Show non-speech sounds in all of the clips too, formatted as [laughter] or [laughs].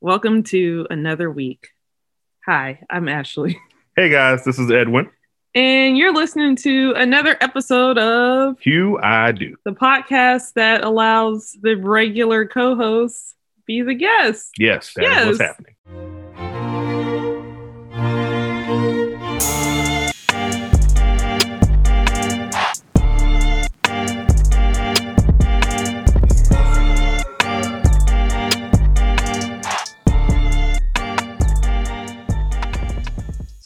Welcome to another week. Hi, I'm Ashley. Hey guys, this is Edwin. And you're listening to another episode of Hugh I Do. the podcast that allows the regular co-hosts be the guests. Yes, that is what's happening.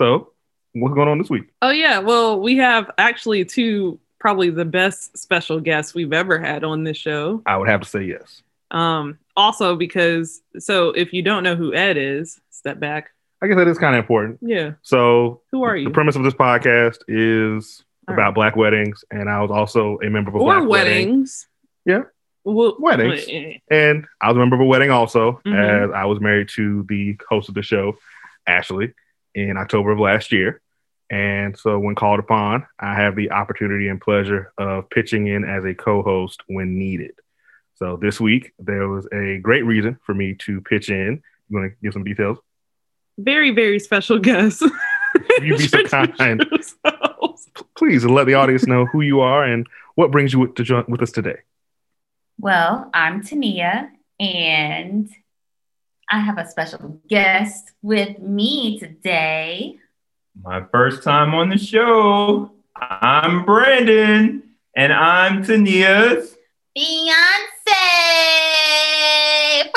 So, what's going on this week? Oh yeah, well, we have actually two probably the best special guests we've ever had on this show. I would have to say yes. Um also because so if you don't know who Ed is, step back. I guess that is kind of important. Yeah, So, who are you? the premise of this podcast is All about right. black weddings, and I was also a member of a or black wedding. weddings. Yeah. Well, Weddings. eh, And I was a member of a wedding also, Mhm. as I was married to the host of the show, Ashley, in October of last year. And so, when called upon, I have the opportunity and pleasure of pitching in as a co host when needed. So, this week, there was a great reason for me to pitch in. You want to give some details? very very special guest. You be [laughs] so kind. Please let the audience know who you are and what brings you to join with us today. Well, I'm Tania, and I have a special guest with me today. My first time on the show. I'm Brandon, and I'm Tania's. Beyonce! hey,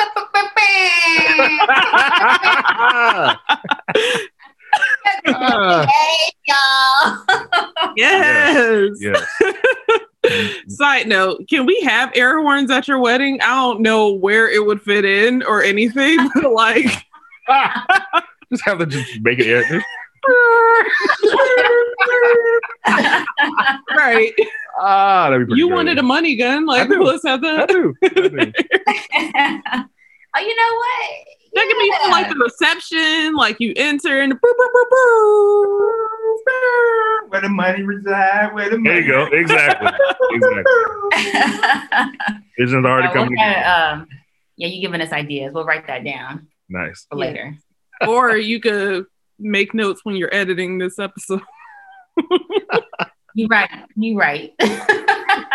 [laughs] ah. y'all. Yes. yes. [laughs] Side note: Can we have air horns at your wedding? I don't know where it would fit in or anything, [laughs] but like, [laughs] just have to just make it air. right? Ah, that'd be pretty You good. wanted a money gun, like I let's have I that. do. I do. Oh, you know what? That could be for Yeah. like the reception, like you enter and boo, boo, boo, boo. Where the money reside, where the There you go. Exactly. [laughs] exactly. Vision's already Uh, we'll coming. try um, yeah, you giving us ideas. We'll write that down Nice. for Yeah. later. or you could make notes when you're editing this episode. [laughs] You right. You right. [laughs]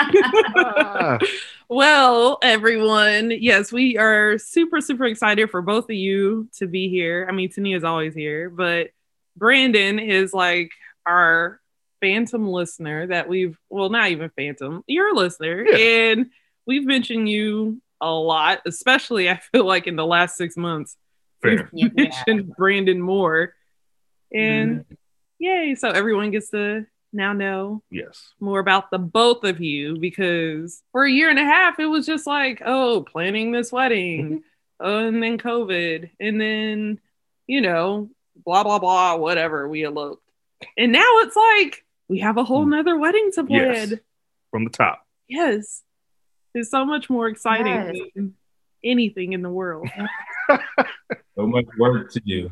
[laughs] Well, everyone, yes, we are super, super excited for both of you to be here. I mean, Tania's always here, but Brandon is like our phantom listener that we've, well, not even phantom, you're a listener. Yeah. And we've mentioned you a lot, especially I feel like in the last six months. fair. [laughs] Yeah. We've mentioned Brandon more. And mm-hmm. yay, so everyone gets to now know Yes. more about the both of you because for a year and a half it was just like oh planning this wedding oh, and then covid and then you know blah blah blah whatever we eloped and now it's like we have a whole Mm. nother wedding to Yes. plan From the top. yes it's so much more exciting Yes. than anything in the world [laughs] So much work to do.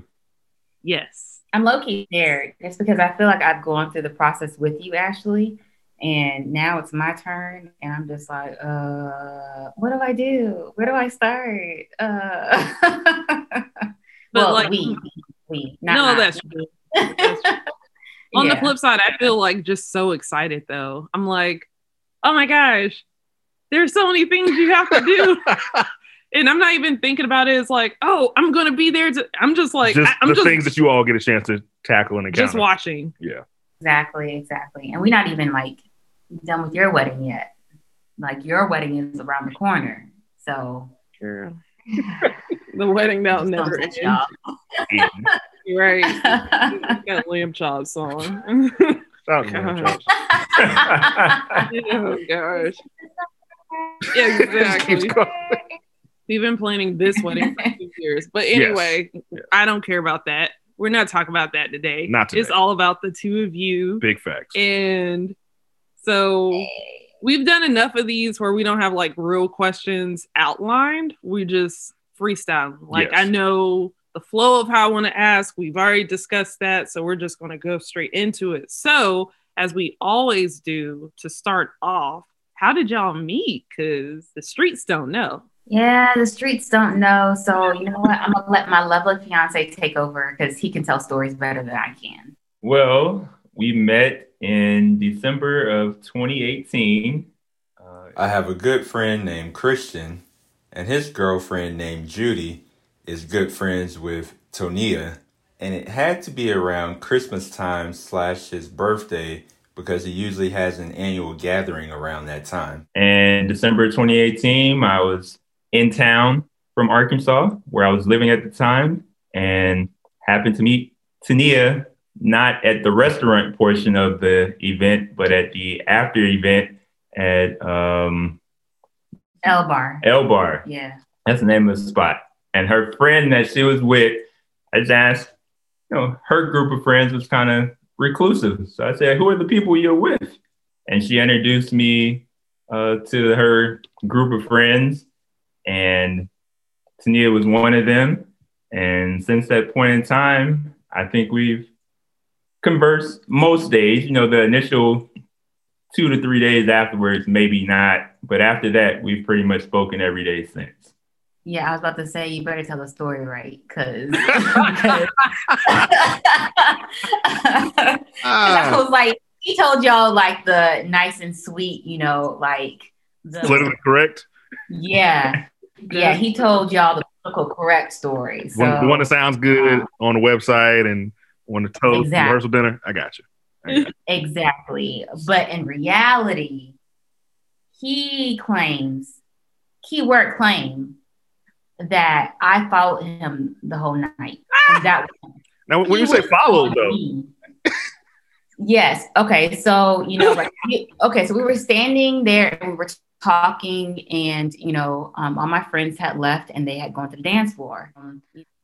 yes I'm low key scared just because I feel like I've gone through the process with you, Ashley. And now it's my turn, and I'm just like, uh, what do I do? Where do I start? Uh, [laughs] But, well, like- we, we, not no I. that's true [laughs] That's true. On the flip side, I feel like just so excited though. I'm like, oh my gosh, there's so many things you have to do. [laughs] and I'm not even thinking about it as like, oh, I'm gonna be there to I'm just like just I, am the just, things that you all get a chance to tackle and encounter. just watching. Yeah. Exactly, exactly. And we're not even like done with your wedding yet. Like your wedding is around the corner. So Girl. [laughs] the wedding that'll never don't end. touch y'all. Eating. [laughs] Right. that lamb chop song. Shout out Lamb God. Chops. oh gosh. [laughs] Yeah, Just exactly. We've been planning this [laughs] wedding for two years. But anyway, Yes. I don't care about that. We're not talking about that today. Not It's all about the two of you. Big facts. And so we've done enough of these where we don't have like real questions outlined. We just freestyle. Like Yes. I know the flow of how I want to ask. We've already discussed that. So we're just going to go straight into it. So, as we always do to start off, how did y'all meet? Because the streets don't know. Yeah, the streets don't know. So you know what? I'm gonna let my lovely fiance take over because he can tell stories better than I can. Well, we met in December of 2018. Uh, I have a good friend named Christian, and his girlfriend named Judy is good friends with Tania, and it had to be around Christmas time slash his birthday because he usually has an annual gathering around that time. and December 2018, I was in town from Arkansas, where I was living at the time, and happened to meet Tania not at the restaurant portion of the event, but at the after event at um, El Bar. El Bar. Yeah. That's the name of the spot. And her friend that she was with, I just asked, you know, her group of friends was kind of reclusive. So I said, Who are the people you're with? And she introduced me uh, to her group of friends, and Tania was one of them. And since that point in time, I think we've conversed most days. You know, the initial two to three days afterwards, maybe not. But after that, we've pretty much spoken every day since. Yeah, I was about to say you better tell the story right, because [laughs] [laughs] I Ah, was like, he told y'all like the nice and sweet, you know, like the politically correct. yeah, yeah. He told y'all the political correct story. So One, the one that sounds good on the website and on the toast Exactly. rehearsal dinner. I got you. I got you. [laughs] exactly, but in reality, he claims, keyword claim, that I followed him the whole night, and that [laughs] Now, when you say was follow, though, me. yes. Okay. So, you know, like, okay. So we were standing there and we were talking, and, you know, um, all my friends had left and they had gone to the dance floor.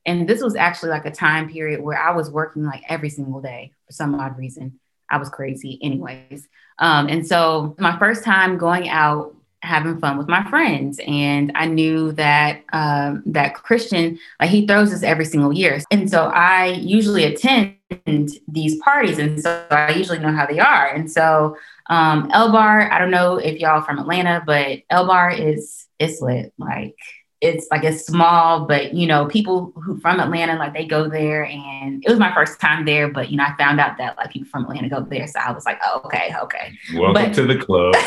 And this was actually like a time period where I was working like every single day for some odd reason. I was crazy, anyways. Um, and so, my first time going out having fun with my friends. And i knew that um, that christian like he throws this every single year. And so i usually attend these parties and so i usually know how they are. And so um, el bar i don't know if y'all from atlanta but el bar is it's lit. Like it's like it's small but you know people who from atlanta like they go there and it was my first time there but you know i found out that like people from atlanta go there so i was like oh, okay okay Welcome But- to the club. [laughs]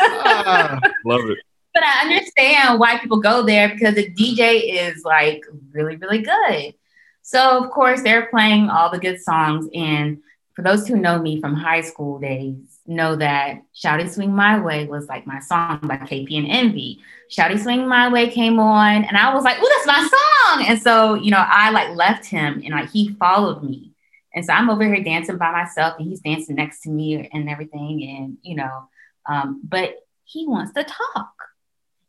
Ah, love it. but I understand why people go there because the DJ is like really, really good. So of course they're playing all the good songs. And for those who know me from high school days, know that Shouty Swing My Way was like my song by KP and Envyi. Shouty Swing My Way came on and I was like, oh, that's my song. And so, you know, I like left him and like he followed me. And so I'm over here dancing by myself and he's dancing next to me and everything. And, you know, um, but he wants to talk.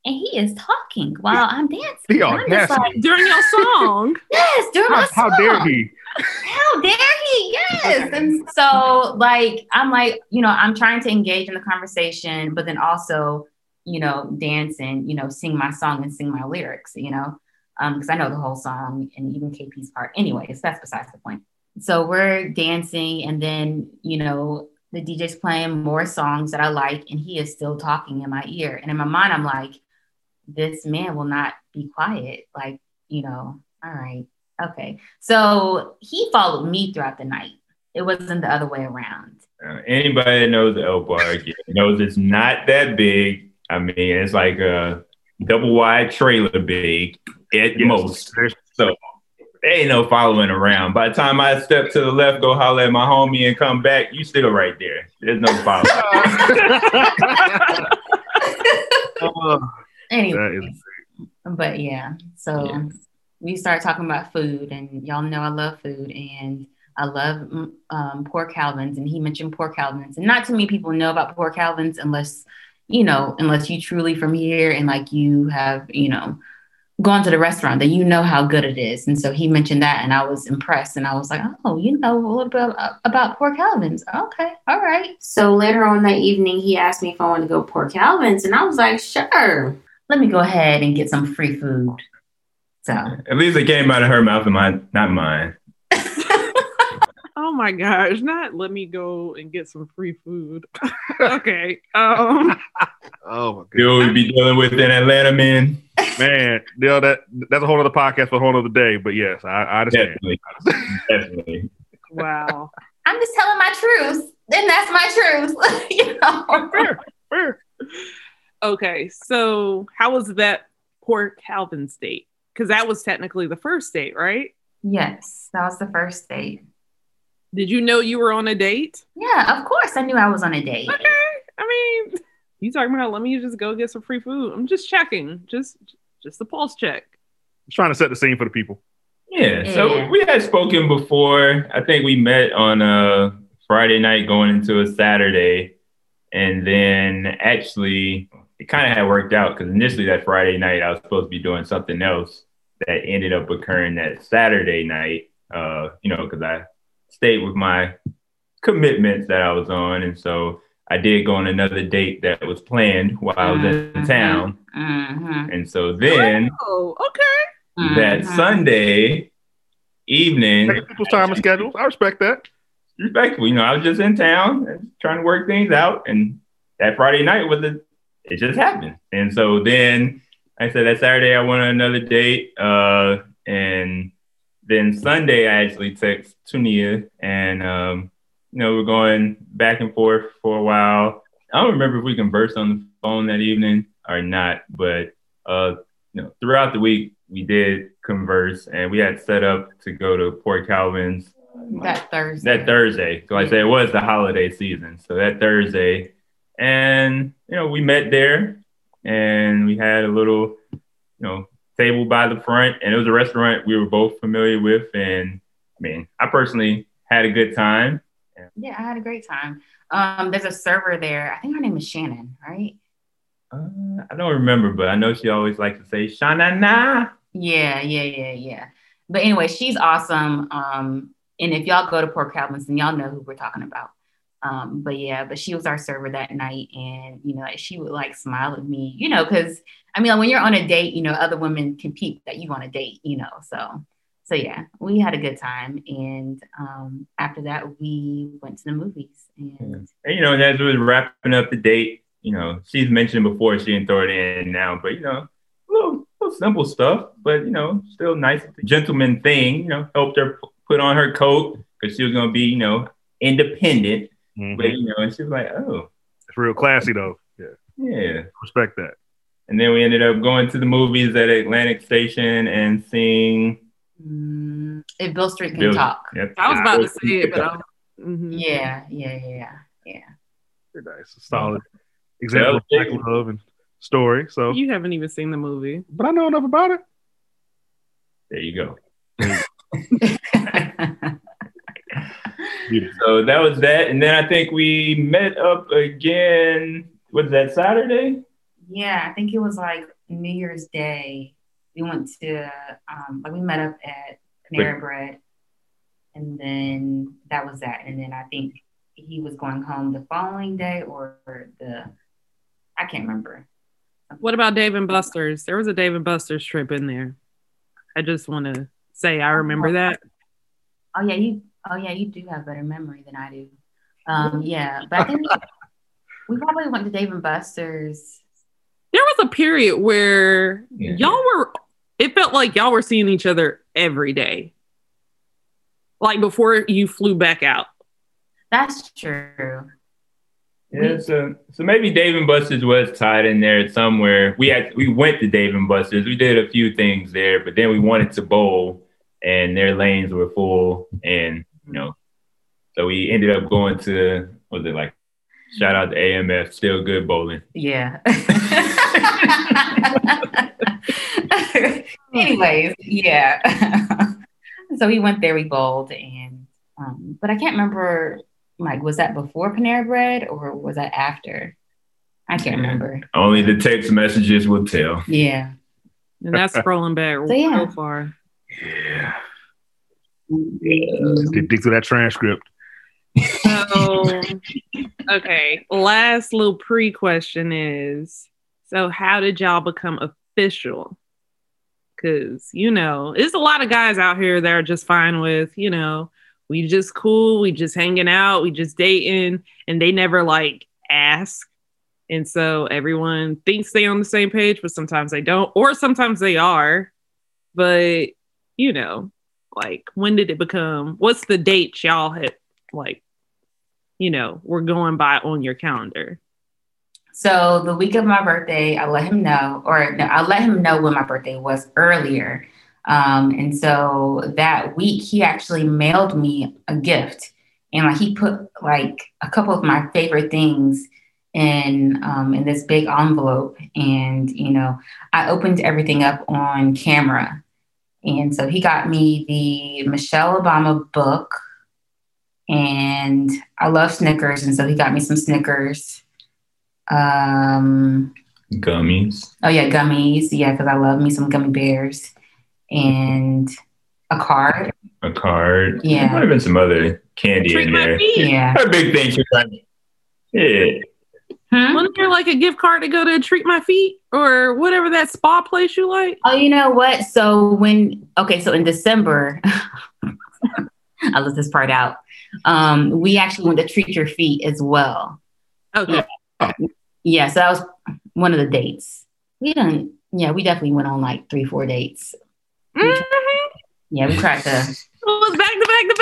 And he is talking while I'm dancing. The I'm just audacity. like, During your song. [laughs] yes, during How, my how dare he? How dare he? Yes. And so, like, I'm like, you know, I'm trying to engage in the conversation, but then also, you know, dance and, you know, sing my song and sing my lyrics, you know, um, because I know the whole song and even KP's part. Anyways, that's besides the point. So we're dancing, and then, you know, the DJ's playing more songs that I like, and he is still talking in my ear. And in my mind, I'm like, this man will not be quiet. Like, you know, all right. Okay. So he followed me throughout the night. It wasn't the other way around. Uh, anybody that knows the El Bar knows it's not that big. I mean, it's like a double wide trailer big at Yes. most. So there ain't no following around. By the time I step to the left, go holler at my homie, and come back, you still right there. There's no following. [laughs] [laughs] Oh, Anyway, but yeah. So Yeah. we started talking about food, and y'all know I love food, and I love mm, um, Poor Calvins, and he mentioned Poor Calvins, and not too many people know about Poor Calvins unless you know, unless you truly from here and like you have, you know, gone to the restaurant, that you know how good it is. And so he mentioned that, and I was impressed, and I was like, oh, you know a little bit about, Poor Calvins. Okay, all right. So later on that evening, he asked me if I wanted to go Poor Calvin's, and I was like, sure. Let me go ahead and get some free food. So At least it came out of her mouth and mine, not mine. [laughs] Oh my gosh, not let me go and get some free food. [laughs] okay. Um [laughs] Oh my You know we be dealing with in Atlanta, man. man, you know, that that's a whole other podcast for a whole other day. But yes, I, I understand. Definitely. Definitely. wow. I'm just telling my truth, and that's my truth. you know? Fair, fair. Okay. So how was that poor Calvin's date? Because that was technically the first date, right? Yes, that was the first date. Did you know you were on a date? Yeah, of course. I knew I was on a date. Okay. I mean, [laughs] you talking about let me just go get some free food. I'm just checking. Just just a pulse check. Just trying to set the scene for the people. Yeah. So we had spoken before. I think we met on a Friday night going into a Saturday. And then actually, it kind of had worked out because initially that Friday night, I was supposed to be doing something else that ended up occurring that Saturday night, uh, you know, because I stayed with my commitments that I was on. And so I did go on another date that was planned while I was in Mhm. town. Mhm, And so then Oh, okay. that mhm. Sunday evening, Taking people's time and schedules. I respect that. respectful. You know, I was just in town and trying to work things out, and that Friday night was a, it just happened. And so then I said that Saturday I went on another date, uh, and then Sunday I actually text Tania, and um, you know we're going back and forth for a while. I don't remember if we conversed on the phone that evening or not, but uh, you know throughout the week we did converse, and we had set up to go to Poor Calvin's That Thursday. that Thursday. So I said, it was the holiday season. So that Thursday, and you know, we met there, and we had a little, you know, table by the front, and it was a restaurant we were both familiar with, and I mean, I personally had a good time. Yeah, I had a great time. Um, there's a server there. I think her name is Shannon, right? Uh, I don't remember, but I know she always likes to say "Shanana." Yeah, yeah, yeah, yeah. But anyway, she's awesome. Um, and if y'all go to Poor Calvin's, then y'all know who we're talking about. Um, but yeah, but she was our server that night, and you know, she would like smile at me, you know, because I mean, like, when you're on a date, you know, other women compete that you on a date, you know. So, so yeah, we had a good time, and um, after that, we went to the movies, and And you know, as we was wrapping up the date, you know, she's mentioned before she didn't throw it in now, but you know, little, little simple stuff, but you know, still nice gentleman thing. You know, helped her put on her coat because she was gonna be, you know, independent. Mhm. But you know, and she was like, oh, It's real classy though. Yeah, yeah. respect that. And then we ended up going to the movies at Atlantic Station and seeing. mm, if Beale Street can Beale- talk, Yep. I was about to say it, but I'm, [laughs] mhm. yeah, yeah, yeah, yeah. Very nice. Solid example of black love and story. So, you haven't even seen the movie. but I know enough about it. There you go. [laughs] Beautiful. So that was that, and then I think we met up again. Was that Saturday? Yeah, I think it was like New Year's Day. We went to um like we met up at Panera Bread and then that was that. And then I think he was going home the following day or the I can't remember. What about Dave and Buster's? There was a Dave and Buster's trip in there. I just want to say I remember that. Oh yeah, you oh yeah, you do have better memory than I do. Um yeah, but I think we probably went to Dave and Buster's. There was a period where Yeah. y'all were it felt like y'all were seeing each other every day. Like before you flew back out. That's true. Yeah, so so maybe Dave and Buster's was tied in there somewhere. We had we went to Dave and Buster's. We did a few things there, but then we wanted to bowl, and their lanes were full, and you know, so we ended up going to what was it like? Shout out to AMF, still good bowling. Yeah. [laughs] [laughs] Anyways, yeah. [laughs] so we went there, we bowled, and um, but I can't remember. Like, was that before Panera Bread or was that after? I can't remember. Only the text messages will tell. Yeah. And that's scrolling back So, yeah. real far. Yeah. Dig dig through that transcript. So, okay. Last little pre question is so, how did y'all become official? Because, you know, there's a lot of guys out here that are just fine with, you know, we just cool, we just hanging out, we just dating, and they never like ask. And so everyone thinks they on the same page, but sometimes they don't, or sometimes they are. But you know, like when did it become what's the date y'all had like, you know, we're going by on your calendar? So the week of my birthday, I let him know, or no, I let him know when my birthday was earlier. Um, and so that week, he actually mailed me a gift, and like he put like a couple of my favorite things in um, in this big envelope, and you know, I opened everything up on camera, and so he got me the Michelle Obama book, and I love Snickers, and so he got me some Snickers. Um, Gummies. oh yeah, gummies, yeah, because I love me some gummy bears, and a card, A card. There Yeah. might have been some other candy Treat in there. feet. yeah. Her big thank you. yeah. Hmm? Wasn't there like a gift card to go to treat my feet or whatever that spa place you like? Oh, you know what? So when okay, so in December, [laughs] I let this part out. Um, we actually went to treat your feet as well. Okay. Yeah, yeah. so that was one of the dates. We didn't. Yeah, we definitely went on like three, four dates. Mhm. Yeah, we tried to. It was back to back to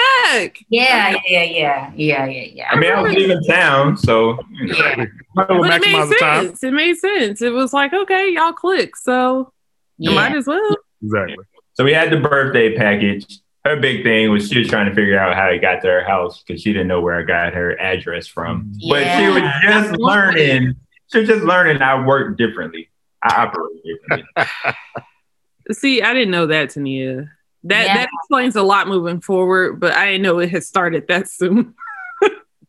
back. Yeah, yeah, yeah, yeah, yeah, yeah. I mean, I was leaving town, so you know. Yeah, Might as well But it made the time. sense. It made sense. It was like, okay, y'all click. So you might as well. Exactly. So we had the birthday package. Her big thing was she was trying to figure out how it got to her house because she didn't know where I got her address from. But she was just learning. She was just learning I work differently. I operate differently. [laughs] See, I didn't know that, Tania. That Yeah. that explains a lot moving forward, but I didn't know it had started that soon. [laughs]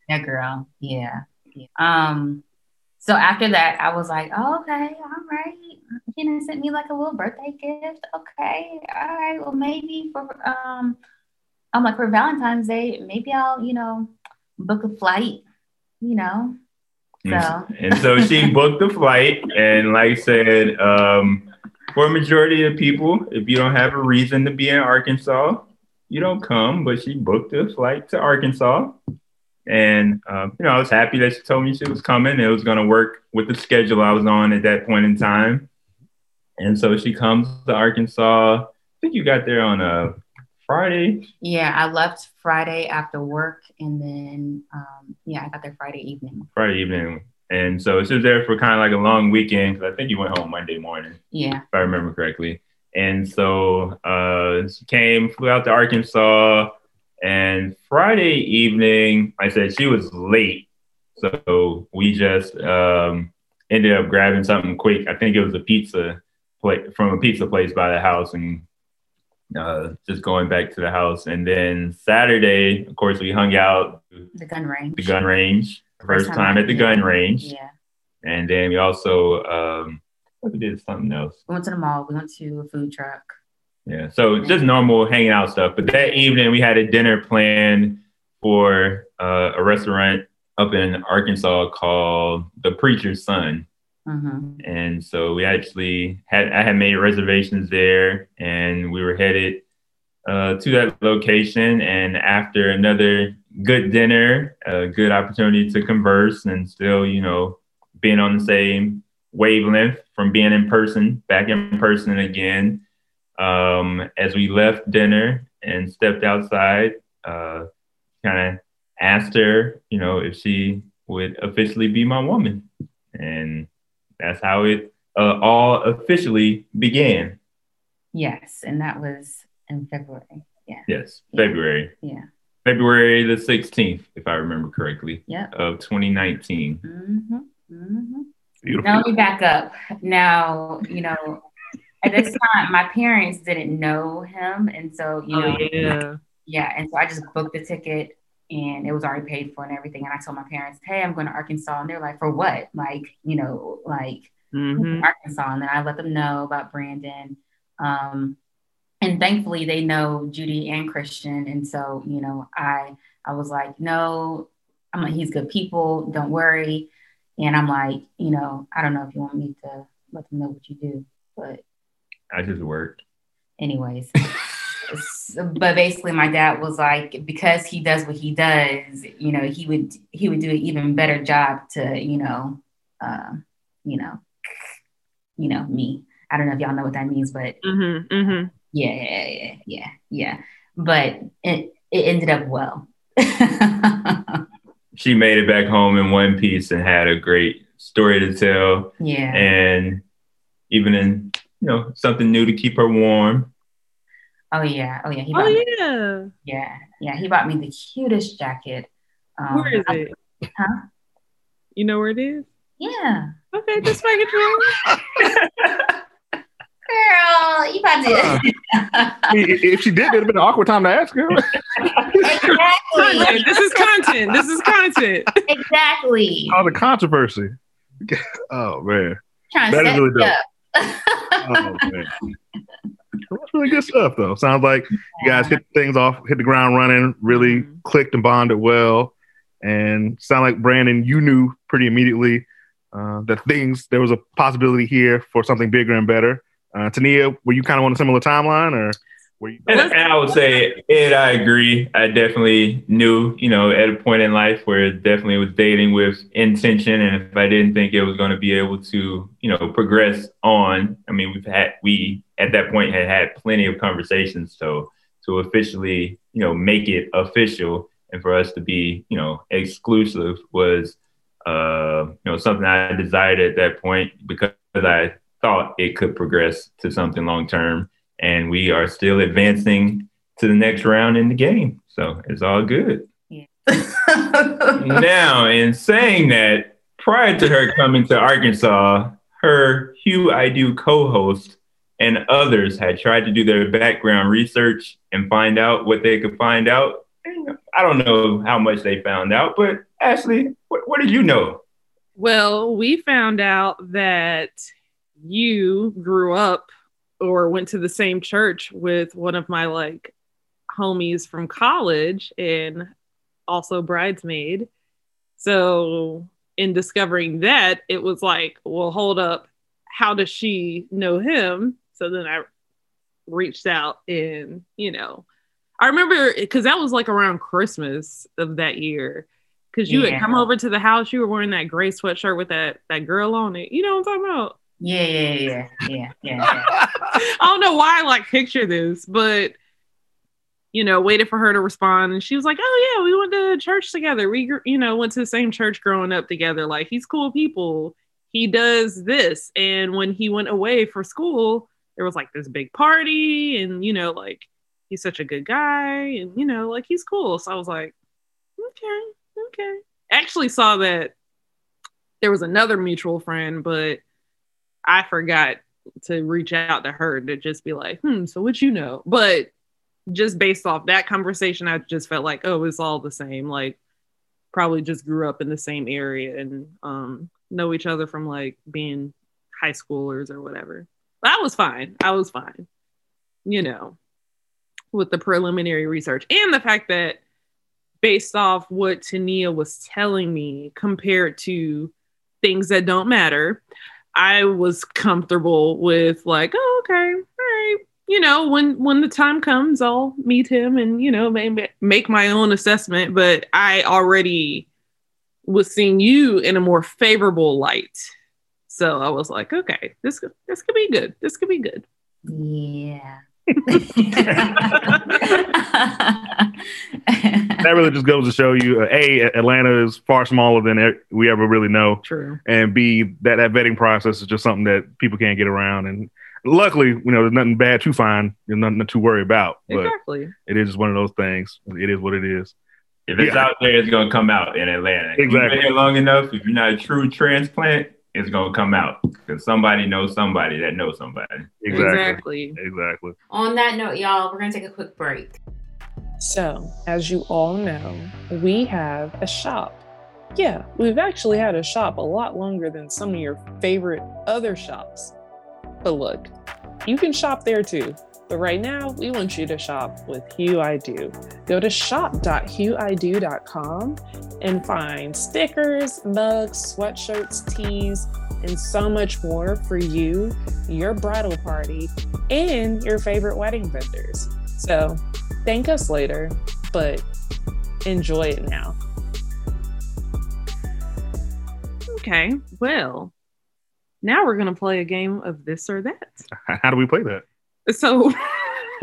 Yeah, girl. Yeah. yeah. Um, so after that, I was like, oh, okay, all right. You know, sent me like a little birthday gift. Okay, all right. Well, maybe for um, I'm like for Valentine's Day, maybe I'll, you know, book a flight. You know. So And so she [laughs] booked the flight, and like I said, um, for a majority of people, if you don't have a reason to be in Arkansas, you don't come. But she booked a flight to Arkansas, and um, you know I was happy that she told me she was coming. It was going to work with the schedule I was on at that point in time, and so she comes to Arkansas. I think you got there on a Friday. yeah, I left Friday after work, and then um, yeah, I got there Friday evening. Friday evening, and so she was there for kind of like a long weekend because I think you went home Monday morning. Yeah. if I remember correctly. And so uh, she came, flew out to Arkansas, and Friday evening, I said she was late, so we just um, ended up grabbing something quick. I think it was a pizza plate from a pizza place by the house, and uh, just going back to the house. And then Saturday, of course, we hung out The gun range. the gun range, first time at the gun range, Yeah. and then we also um, we did something else. We went to the mall. We went to a food truck. Yeah, so just normal hanging out stuff. But that evening, we had a dinner planned for uh, a restaurant up in Arkansas called The Preacher's Son, hmm and so we actually had I had made reservations there, and we were headed uh, to that location. And after another good dinner, a good opportunity to converse, and still, you know, being on the same wavelength from being in person, back in person again. Um, as we left dinner and stepped outside, uh, kind of asked her, you know, if she would officially be my woman, and that's how it uh, all officially began. Yes, and that was in February. Yeah. Yes, February, Yeah. February the sixteenth, if I remember correctly, Yep. of 2019. Mm-hmm. Mm-hmm. Beautiful. Now let me back up. Now, you know, at this time, my parents didn't know him, and so you know, oh yeah. yeah, and so I just booked the ticket, and it was already paid for and everything. And I told my parents, "Hey, I'm going to Arkansas," and they're like, "For what?" Like, you know, like hmm Arkansas, and then I let them know about Brandon. Um, and thankfully, they know Judy and Christian, and so you know, I I was like, no, I'm like, he's good people, don't worry. And I'm like, you know, I don't know if you want me to let them know what you do, but I just worked. anyways, [laughs] but basically my dad was like because he does what he does you know he would he would do an even better job to you know uh, you know you know me i don't know if y'all know what that means but Mm-hmm, mm-hmm. Yeah yeah yeah yeah yeah but it, it ended up well [laughs] She made it back home in one piece and had a great story to tell, yeah and even in you know something new to keep her warm. oh yeah oh yeah he bought Oh me, yeah. yeah yeah he bought me the cutest jacket um, Where is it? huh You know where it is? yeah Okay, just making [laughs] sure. Girl you about to I mean, [laughs] if she did, it'd have been an awkward time to ask her. exactly This is content. This is content. exactly All the controversy. Oh man. trying to That is set really dope. up. Oh man. That's really good stuff though. Sounds like you guys hit things off, hit the ground running, really Mhm. clicked and bonded well. And sound like Brandon, you knew pretty immediately uh, that things there was a possibility here for something bigger and better. Uh, Tania, were you kind of on a similar timeline, or were you? And, and I would say, Ed, I agree. I definitely knew, you know, at a point in life where it definitely was dating with intention. And if I didn't think it was going to be able to, you know, progress on, I mean, we've had, we at that point had had plenty of conversations. So to officially, you know, make it official and for us to be, you know, exclusive was, uh, you know, something I desired at that point because I thought it could progress to something long term and we are still advancing to the next round in the game. So it's all good. [laughs] now, in saying that, prior to her coming to Arkansas, her Hugh I Do co host and others had tried to do their background research and find out what they could find out. I don't know how much they found out, but Ashley, what, what did you know? Well, we found out that you grew up or went to the same church with one of my like homies from college and also bridesmaid. So, in discovering that, it was like, well, hold up. How does she know him? So then I reached out and, you know, I remember because that was like around Christmas of that year. Cause you Yeah. had come over to the house, you were wearing that gray sweatshirt with that that girl on it. You know what I'm talking about? Yeah, yeah, yeah, yeah, yeah. [laughs] I don't know why I like picture this, but you know, waited for her to respond, and she was like, "Oh yeah, we went to church together. We, you know, went to the same church growing up together. Like he's cool people. He does this, and when he went away for school, there was like this big party, and you know, like he's such a good guy, and you know, like he's cool. So I was like, okay, okay. Actually, saw that there was another mutual friend, but I forgot to reach out to her to just be like, hmm, so what you know? But just based off that conversation, I just felt like, oh, it's all the same. Like, probably just grew up in the same area and um, know each other from like being high schoolers or whatever. But I was fine. I was fine, you know, with the preliminary research and the fact that based off what Tania was telling me compared to things that don't matter, I was comfortable with like, oh, okay, all right. You know, when when the time comes, I'll meet him and you know maybe make my own assessment. But I already was seeing you in a more favorable light, so I was like, okay, this this could be good. This could be good. Yeah. [laughs] That really just goes to show you, uh, a Atlanta is far smaller than we ever really know, True. and b that that vetting process is just something that people can't get around. And luckily, you know, there's nothing bad to find, there's nothing to worry about. But Exactly. it is just one of those things. It is what it is. If it's Yeah. out there, it's gonna come out in Atlanta. If you've Exactly. been here long enough, if you're not a true transplant, it's gonna come out because somebody knows somebody that knows somebody. Exactly. Exactly. Exactly. On that note, y'all, we're gonna take a quick break. So, as you all know, we have a shop. Yeah, we've actually had a shop a lot longer than some of your favorite other shops. But look, you can shop there too. But right now, we want you to shop with Hugh I Do. Go to shop.hughIdo.com and find stickers, mugs, sweatshirts, tees, and so much more for you, your bridal party, and your favorite wedding vendors. So thank us later, but enjoy it now. Okay, well, now we're gonna play a game of this or that. How do we play that? So [laughs]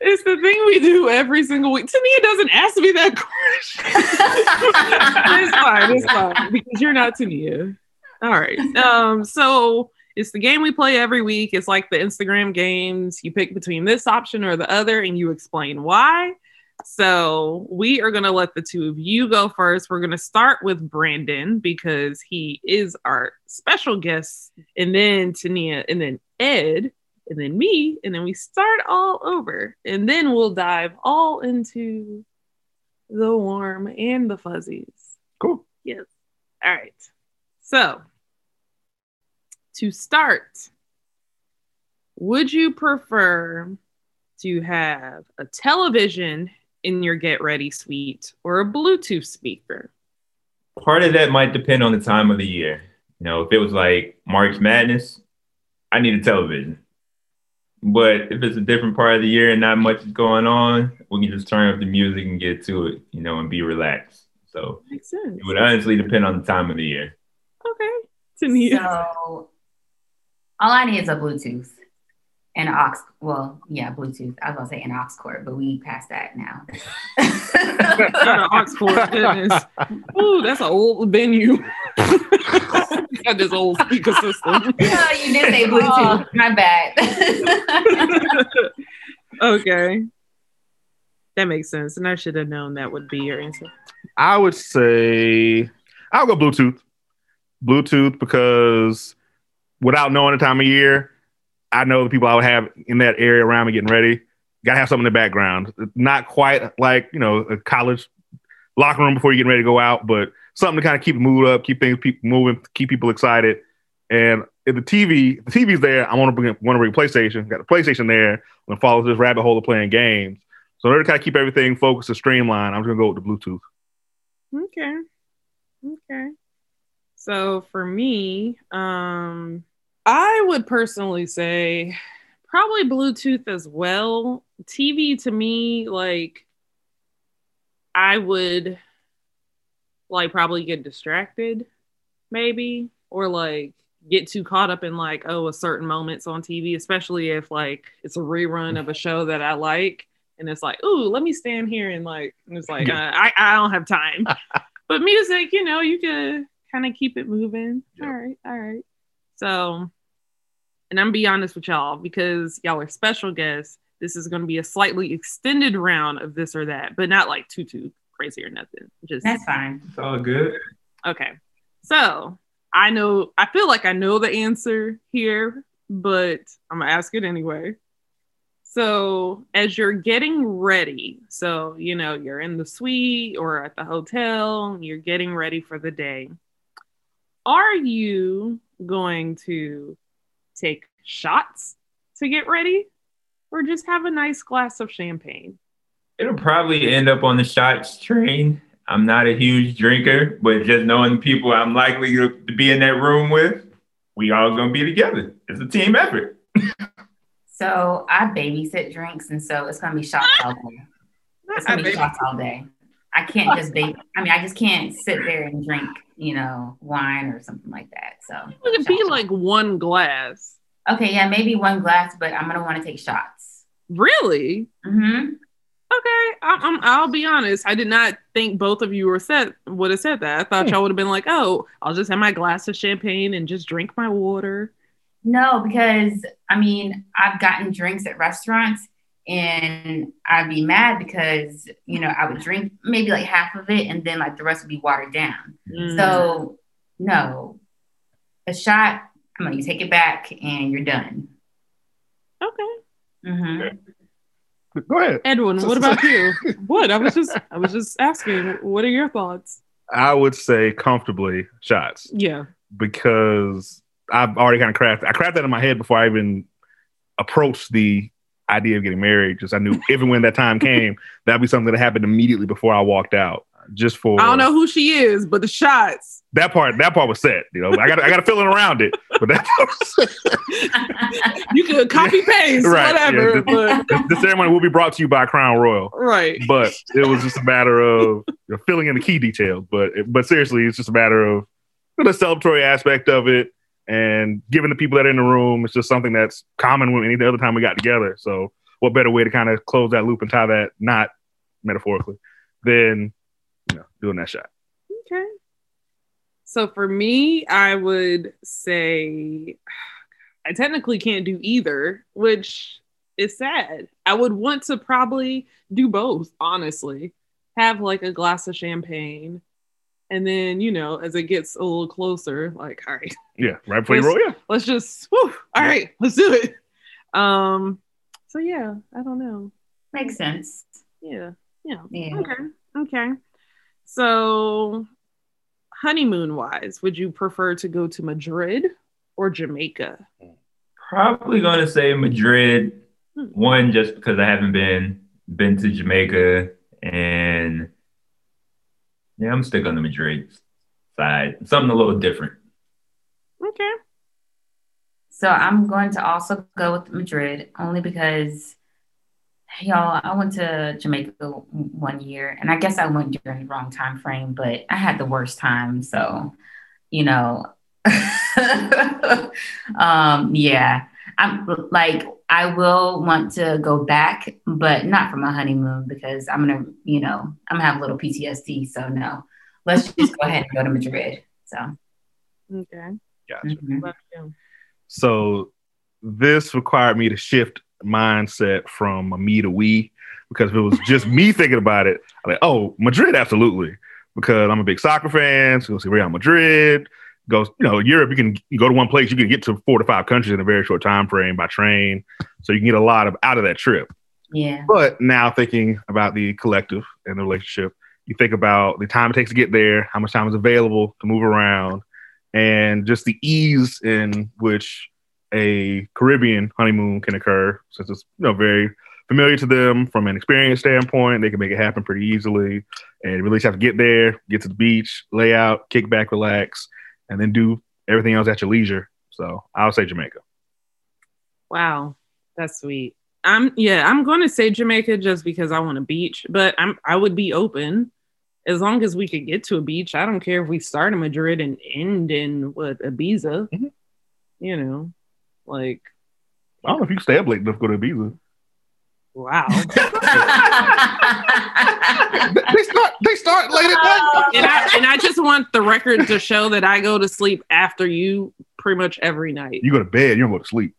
it's the thing we do every single week. Tania doesn't ask me that question. [laughs] it's fine, it's fine because you're not Tania. All right. Um, so it's the game we play every week. It's like the Instagram games. You pick between this option or the other, and you explain why. So we are going to let the two of you go first. We're going to start with Brandon because he is our special guest, and then Tania, and then Ed, and then me, and then we start all over. And then we'll dive all into the warm and the fuzzies. Cool. Yes. All right. So to start, would you prefer to have a television in your get ready suite or a Bluetooth speaker? Part of that might depend on the time of the year. You know, if it was like March Madness, I need a television. But if it's a different part of the year and not much is going on, we can just turn up the music and get to it, you know, and be relaxed. So Makes sense. it would honestly depend on the time of the year. Okay. Tania. So all I need is a Bluetooth and an aux. Well, yeah, Bluetooth. I was gonna say an aux cord, but we passed that now. Not [laughs] an aux cord, goodness. Ooh, that's an old venue. [laughs] Got this old speaker [laughs] system. no, oh, you did say Bluetooth. [laughs] My bad. [laughs] okay. That makes sense. And I should have known that would be your answer. I would say I'll go Bluetooth. Bluetooth because without knowing the time of year, I know the people I would have in that area around me getting ready. Got to have something in the background. Not quite like you know a college locker room before you get ready to go out, but something to kind of keep the mood up, keep things people moving, keep people excited. And if the TV, the TV's there, I want to bring want to bring PlayStation. Got the PlayStation there. I'm gonna follow this rabbit hole of playing games. So in order to kind of keep everything focused and streamlined, I'm just gonna go with the Bluetooth. Okay. Okay. So for me, um, I would personally say probably Bluetooth as well. TV to me, like, I would like probably get distracted, maybe, or like get too caught up in like, oh, a certain moments on TV, especially if like it's a rerun of a show that I like. And it's like, ooh, let me stand here and like, and it's like, uh, I, I don't have time. [laughs] but music, you know, you can kind of keep it moving. Yeah. All right, all right. So, and I'm be honest with y'all because y'all are special guests. This is going to be a slightly extended round of this or that, but not like too too crazy or nothing. Just That's fine. It's all good. okay. So I know I feel like I know the answer here, but I'm gonna ask it anyway. So, as you're getting ready, so you know, you're in the suite or at the hotel, you're getting ready for the day. Are you going to take shots to get ready or just have a nice glass of champagne? It'll probably end up on the shots train. I'm not a huge drinker, but just knowing the people I'm likely to to be in that room with, we all gonna be together. It's a team effort. [laughs] So I babysit drinks, and so it's gonna be shots all day. It's gonna be shots all day. I can't just bake. I mean, I just can't sit there and drink, you know, wine or something like that. So It could be shots. like one glass. okay, yeah, maybe one glass, but I'm gonna want to take shots. Really? hmm Okay, I, I'm, I'll be honest. I did not think both of you were said would have said that. I thought y'all would have been like, "Oh, I'll just have my glass of champagne and just drink my water." No, because I mean, I've gotten drinks at restaurants and I'd be mad because, you know, I would drink maybe like half of it and then like the rest would be watered down. Mm. So, no, a shot, I mean, you take it back and you're done. okay, hmm Go ahead. Edwin, what about you? [laughs] What? I was just, I was just asking. What are your thoughts? I would say comfortably shots Yeah. because I've already kind of crafted. I crafted that in my head before I even approached the idea of getting married. Just I knew [laughs] even when that time came, that'd be something that happened immediately before I walked out. Just for I don't know who she is, but the shots. that part. That part was set. You know, I got I got a feeling around it, but that part was set. [laughs] You could copy paste, Right, whatever. yeah, but, [laughs] the ceremony will be brought to you by Crown Royal. right. but it was just a matter of you know, filling in the key details. But but seriously, it's just a matter of the celebratory aspect of it and giving the people that are in the room. It's just something that's common with any other time we got together. So what better way to kind of close that loop and tie that knot metaphorically than you know doing that shot? Okay. So for me, I would say [sighs] I technically can't do either, which is sad. I would want to probably do both, honestly. Have like a glass of champagne. And then, you know, as it gets a little closer, like, all right, Yeah, right before you roll. Yeah, let's just, whew, all right, let's do it. Um, so yeah, I don't know. Makes sense. Yeah, yeah. Yeah. Okay. Okay. So, honeymoon wise, would you prefer to go to Madrid or Jamaica? Probably gonna say Madrid. Hmm. One, just because I haven't been been to Jamaica, and yeah, I'm stick on the Madrid side. Something a little different. Okay. So I'm going to also go with Madrid only because, y'all, I went to Jamaica one year, and I guess I went during the wrong time frame, but I had the worst time. So, you know, [laughs] um, yeah, I'm like I will want to go back, but not for my honeymoon because I'm gonna, you know, I'm gonna have a little PTSD. So no, let's just go ahead and go to Madrid. So. Okay. gotcha. mhm. So this required me to shift mindset from a me to we because if it was just me [laughs] thinking about it, I'm like, oh, Madrid, absolutely. Because I'm a big soccer fan. So see Real Madrid. Goes, you know, Europe, you can you go to one place, you can get to four to five countries in a very short time frame by train. So you can get a lot of out of that trip. Yeah. But now thinking about the collective and the relationship, you think about the time it takes to get there, how much time is available to move around, and just the ease in which a Caribbean honeymoon can occur, since it's you know very familiar to them from an experience standpoint. They can make it happen pretty easily, and really just have to get there, get to the beach, lay out, kick back, relax, and then do everything else at your leisure. So I would say Jamaica. Wow, that's sweet. I'm yeah, I'm going to say Jamaica just because I want a beach, but I'm I would be open as long as we could get to a beach. I don't care if we start in Madrid and end in what Ibiza. Mhm. You know, like I don't know if you can stay up late enough to go to Ibiza. wow. [laughs] they start. They start late at night. [laughs] and I and I just want the record to show that I go to sleep after you pretty much every night. You go to bed. You don't go to sleep.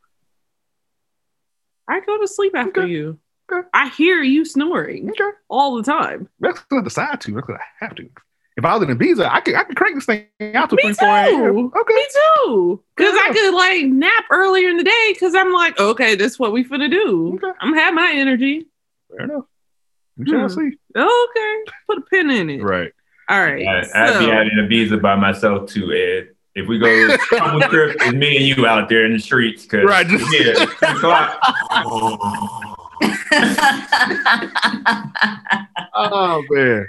I go to sleep after Okay. you. Okay. I hear you snoring Okay. all the time. That's because I decide to. That's because I have to. If I was in Ibiza, I could I could crank this thing out to Me three, four a.m. too. Okay. Me too. Because I could like nap earlier in the day because I'm like, okay, this is what we finna do. Okay. I'm have my energy. Fair enough. We shall Hmm. see. Okay. Put a pin in it. Right. All right. I, I'd be so- out in Ibiza by myself too, Ed. If we go [laughs] couple trip, it's me and you out there in the streets. Cause Right, just- yeah, it's 10 o'clock. [laughs] [laughs] Oh man.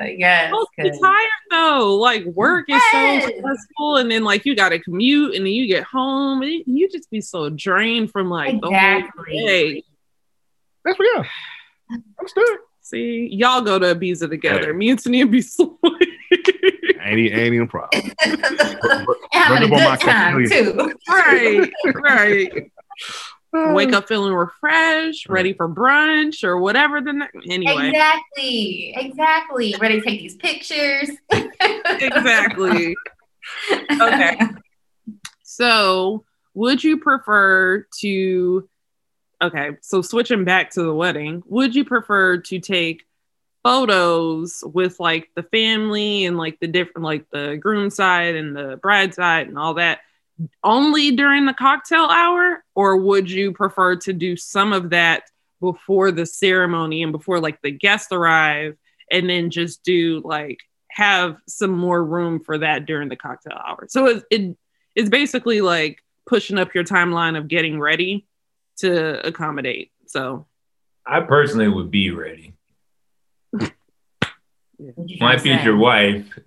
Uh, yes. Well, you're 'cause- tired though. Like work is so stressful, and then like you got to commute, and then you get home, and you just be so drained from like the whole Exactly. day. That's what yeah. Understood. See, y'all go to Ibiza together. Hey. Me and Tania be [laughs] so. Ain't ain't even a problem. [laughs] Having a Run up on my good time too. right, right. [laughs] Wake hmm. up feeling refreshed, ready for brunch or whatever. The next anyway, Exactly. Exactly. Ready to take these pictures. exactly. [laughs] Okay. So, would you prefer to? Okay, so switching back to the wedding, would you prefer to take photos with like the family and like the different, like the groom side and the bride side and all that only during the cocktail hour, or would you prefer to do some of that before the ceremony and before like the guests arrive, and then just do like have some more room for that during the cocktail hour. So it, it it's basically like pushing up your timeline of getting ready to accommodate. So I personally would be ready. What you My trying future wife,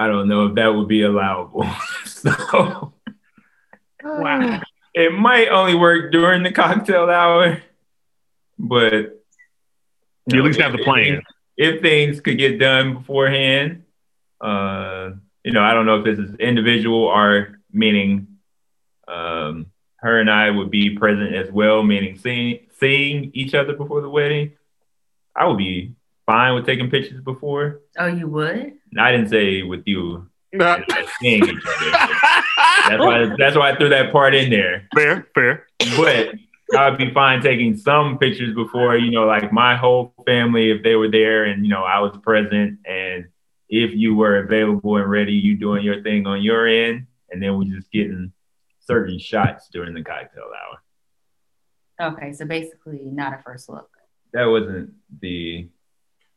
I don't know if that would be allowable. [laughs] so Wow. it might only work during the cocktail hour, but You at least have the plan. If, if things could get done beforehand, uh, you know, I don't know if this is individual or meaning um, her and I would be present as well, meaning seeing seeing each other before the wedding. I would be fine with taking pictures before. Oh, you would? And I didn't say with you as seeing each other. That's why that's why I threw that part in there. fair, fair. But I'd be fine taking some pictures before, you know, like my whole family, if they were there and, you know, I was present and if you were available and ready, you doing your thing on your end. And then we just getting certain shots during the cocktail hour. Okay, so basically not a first look. That wasn't the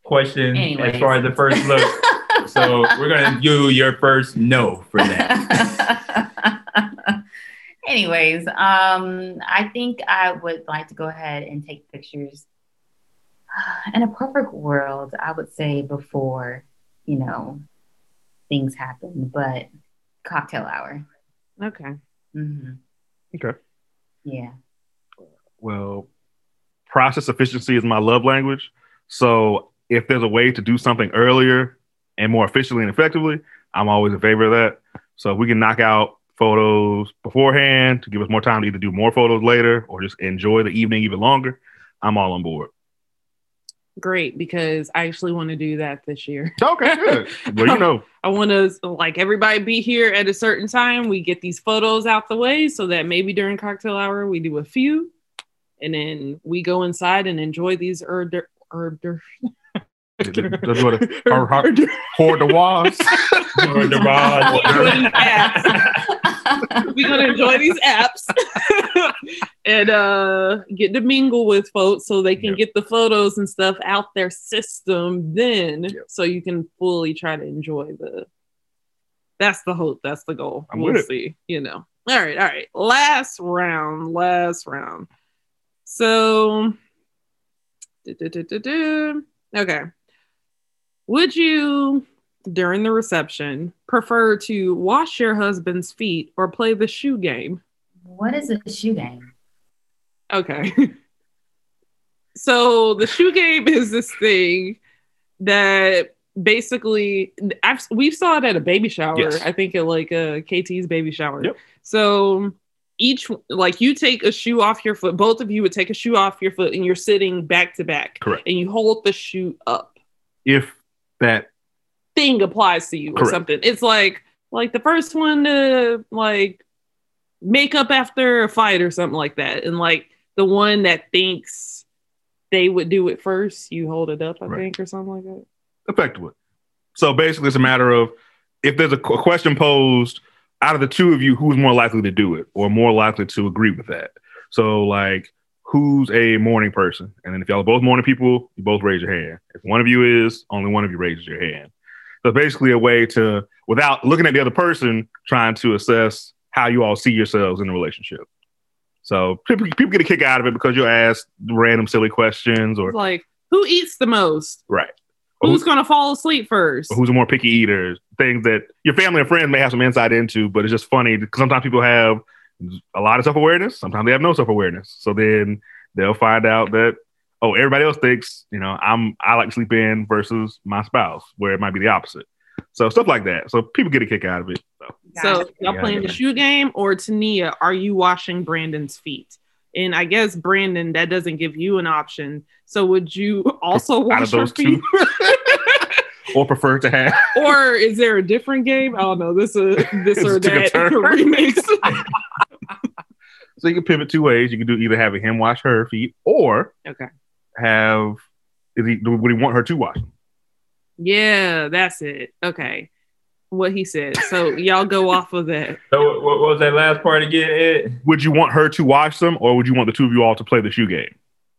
question Anyways. as far as the first look. so [laughs] we're going to do your first no for that. [laughs] Anyways, um, I think I would like to go ahead and take pictures. [sighs] In a perfect world, I would say before, you know, things happen, but cocktail hour. Okay. hmm Okay. Yeah. Well, process efficiency is my love language. So if there's a way to do something earlier and more efficiently and effectively, I'm always in favor of that. So if we can knock out photos beforehand to give us more time to either do more photos later or just enjoy the evening even longer, I'm all on board. Great, because I actually want to do that this year. Okay, good. [laughs] well, you know, I want to like everybody be here at a certain time. We get these photos out the way so that maybe during cocktail hour we do a few, and then we go inside and enjoy these hors d'oeuvres. Hors d'oeuvres. that's what it- hors- hors- hors the rod. [laughs] [laughs] We're gonna enjoy these apps [laughs] and uh get to mingle with folks so they can Yep. get the photos and stuff out their system then Yep. so you can fully try to enjoy the that's the hope that's the goal I'm we'll with it. see you know all right all right last round last round so du-du-du-du-du. okay would you during the reception prefer to wash your husband's feet or play the shoe game What is a shoe game? Okay. [laughs] so the shoe game is this thing that basically I've, we've saw it at a baby shower. Yes. I think at like a KT's baby shower. Yep. So each like you take a shoe off your foot. Both of you would take a shoe off your foot, and you're sitting back to back, Correct. and you hold the shoe up. If that Thing applies to you or something. It's like like the first one to like make up after a fight or something like that. And like the one that thinks they would do it first, you hold it up, I Right. think, or something like that. effectively. So basically, it's a matter of if there's a qu- question posed out of the two of you, who's more likely to do it or more likely to agree with that. So, like, who's a morning person? And then if y'all are both morning people, you both raise your hand. If one of you is, only one of you raises your hand. So basically, a way to, without looking at the other person, trying to assess how you all see yourselves in the relationship. So people, people get a kick out of it because you'll ask random silly questions or It's like, who eats the most? right. Or Who's gonna fall asleep first? who's a more picky eater, things that your family and friends may have some insight into, but it's just funny because sometimes people have a lot of self awareness, sometimes they have no self awareness. So then they'll find out that oh, everybody else thinks you know I'm I like to sleep in versus my spouse, where it might be the opposite. So stuff like that. So people get a kick out of it. So So y'all playing the shoe game or Tania, are you washing Brandon's feet? And I guess Brandon, that doesn't give you an option. So would you [laughs] also out wash of her those feet? two, [laughs] or prefer to have or is there a different game? I don't know. This uh, this or that turn. [laughs] remix. So you can pivot two ways. You can do either having him wash her feet or okay. have is he would he want her to wash them? Yeah, that's it. Okay. What he said. So y'all go off of that. [laughs] So what, what was that last part again, Ed? Would you want her to wash them, or would you want the two of you all to play the shoe game?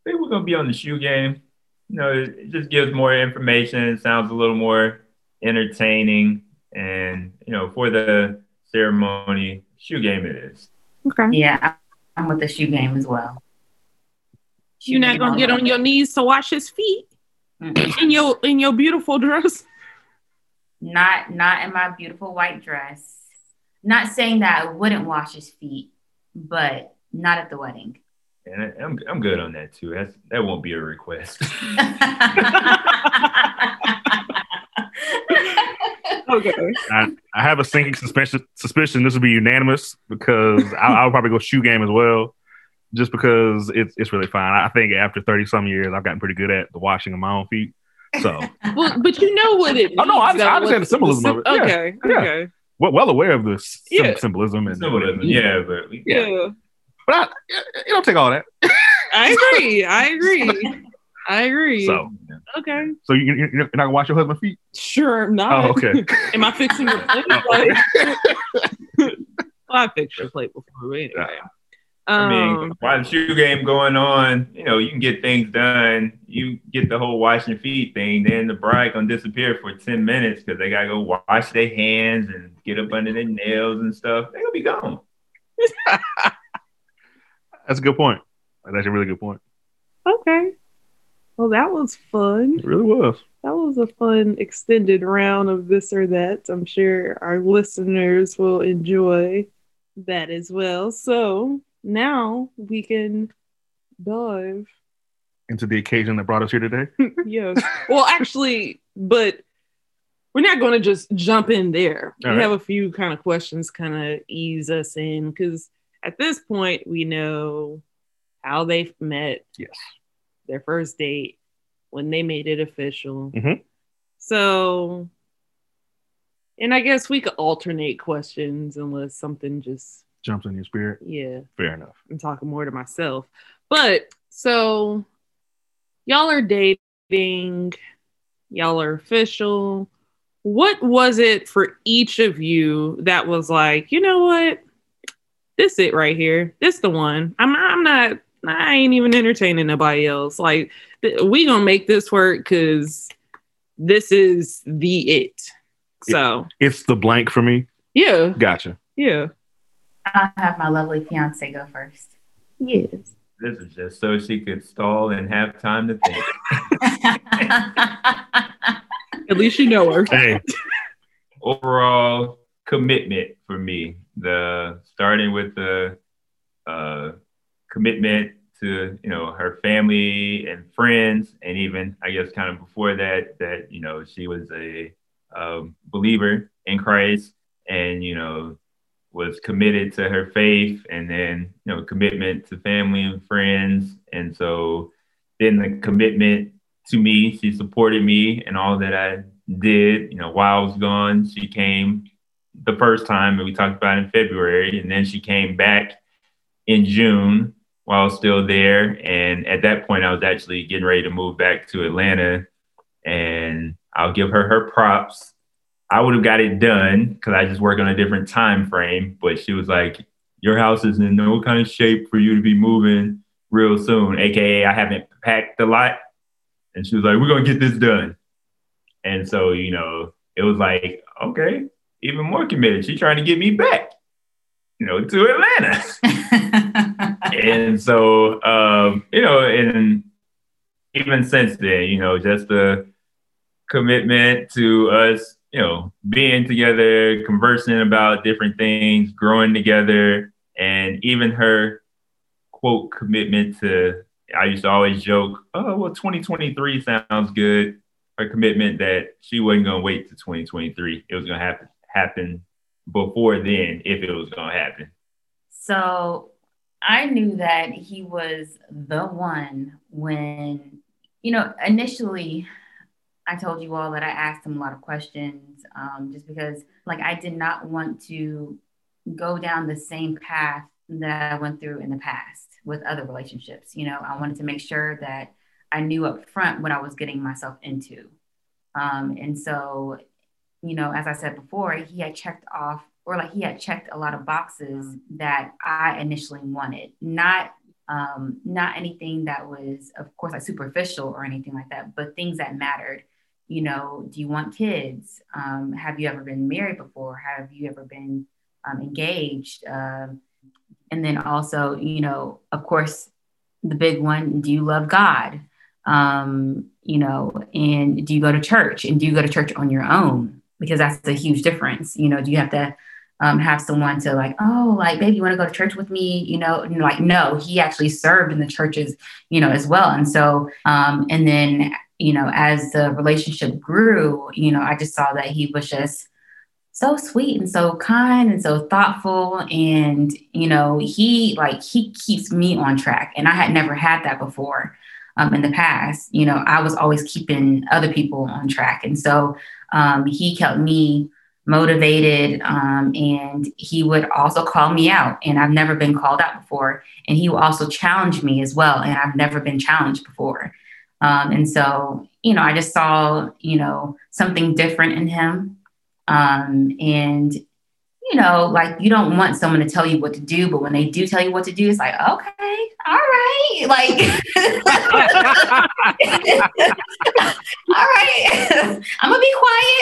I think we're gonna be on the shoe game. You know, it, it just gives more information. It sounds a little more entertaining, and you know, for the ceremony, shoe game it is. Okay. Yeah, I'm with the shoe game as well. You're not gonna get on your knees to wash his feet. Mm-mm. in your in your beautiful dress. Not not in my beautiful white dress. Not saying that I wouldn't wash his feet, but not at the wedding. And I, I'm I'm good on that too. That's that won't be a request. [laughs] [laughs] [laughs] Okay. I, I have a sinking suspicion suspicion this will be unanimous because I, I'll probably go shoe game as well, just because it's it's really fine. I think after thirty some years, I've gotten pretty good at the washing of my own feet. So [laughs] Well, but you know what it. Oh, no, I means, understand- I though, understand the what symbolism of it. Yeah. Okay. Yeah. Okay. well, well aware of the sim- Yeah. symbolism and Symbolism, yeah, but Yeah. Yeah. But I, it don't take all that. I agree. I agree. [laughs] I agree. So okay. so you, you- you're not gonna wash your husband's feet? Sure. I'm not. Oh, okay. [laughs] Am I fixing your plate? [laughs] [laughs] Well, I fixed your plate before but anyway. I mean, Um, while the shoe game going on, you know, you can get things done. You get the whole washing feet thing. Then the bride gonna disappear for ten minutes because they gotta go wash their hands and get up under their nails and stuff. They gonna be gone. That's a good point. That's a really good point. okay. Well, that was fun. It really was. That was a fun extended round of this or that. I'm sure our listeners will enjoy that as well. So now we can dive. Into the occasion that brought us here today. [laughs] [laughs] yes. Well, actually, but we're not going to just jump in there. All we right. have a few kind of questions, kind of ease us in, because at this point we know how they met. Yes. Their first date, when they made it official. Mhm. So, and I guess we could alternate questions unless something just, Jumps in your spirit. yeah. Fair enough. I'm talking more to myself. But so y'all are dating, y'all are official. What was it for each of you that was like, you know what? This it right here. This the one. I'm I'm not I ain't even entertaining nobody else. Like th- we gonna make this work because this is the it. So It's the blank for me. yeah, Gotcha. yeah. I'll have my lovely fiance go first. Yes. This is just so she could stall and have time to think. [laughs] At least you know her. Hey, Overall commitment for me, the starting with the uh, commitment to you know her family and friends, and even I guess kind of before that, that you know she was a um, believer in Christ, and you know was committed to her faith, and then you know commitment to family and friends, and so then the commitment to me, she supported me and all that I did. You know, while I was gone, she came the first time and we talked about in February, and then she came back in June while still there. And at that point, I was actually getting ready to move back to Atlanta, and I'll give her her props. I would have got it done because I just work on a different time frame, but she was like, "Your house is in no kind of shape for you to be moving real soon." AKA, I haven't packed a lot, and she was like, "We're gonna get this done." And so, you know, it was like, okay, even more committed. She's trying to get me back, you know, to Atlanta. [laughs] and so, um, you know, and even since then, you know, just the commitment to us, you know, being together, conversing about different things, growing together, and even her quote commitment to. I used to always joke, "Oh, well, 2023 sounds good." Her commitment that she wasn't gonna wait to 2023; it was gonna happen happen before then if it was gonna happen. So I knew that he was the one when, you know, initially I told you all that I asked him a lot of questions um, just because, like, I did not want to go down the same path that I went through in the past with other relationships. You know, I wanted to make sure that I knew up front what I was getting myself into. Um, and so, you know, as I said before, he had checked off or like he had checked a lot of boxes that I initially wanted. Not um, not anything that was, of course, like superficial or anything like that, but things that mattered. You know, do you want kids? Um, have you ever been married before? Have you ever been um, engaged? Um, and then also, you know, of course, the big one: Do you love God? Um, you know, and do you go to church and do you go to church on your own? Because that's a huge difference. You know, do you have to um, have someone to like, oh, like, baby, you want to go to church with me? You know, and like, no, he actually served in the churches, you know, as well. And so, um, and then, you know, as the relationship grew, you know, I just saw that he was just so sweet and so kind and so thoughtful. And, you know, he like, he keeps me on track. And I had never had that before. Um, in the past, you know, I was always keeping other people on track. And so um, he kept me motivated um, and he would also call me out and i've never been called out before and he will also challenge me as well and i've never been challenged before. Um, and so you know i just saw you know something different in him um, and you know, like you don't want someone to tell you what to do, but when they do tell you what to do, it's like, okay, all right, like, [laughs] all right, I'm gonna be quiet.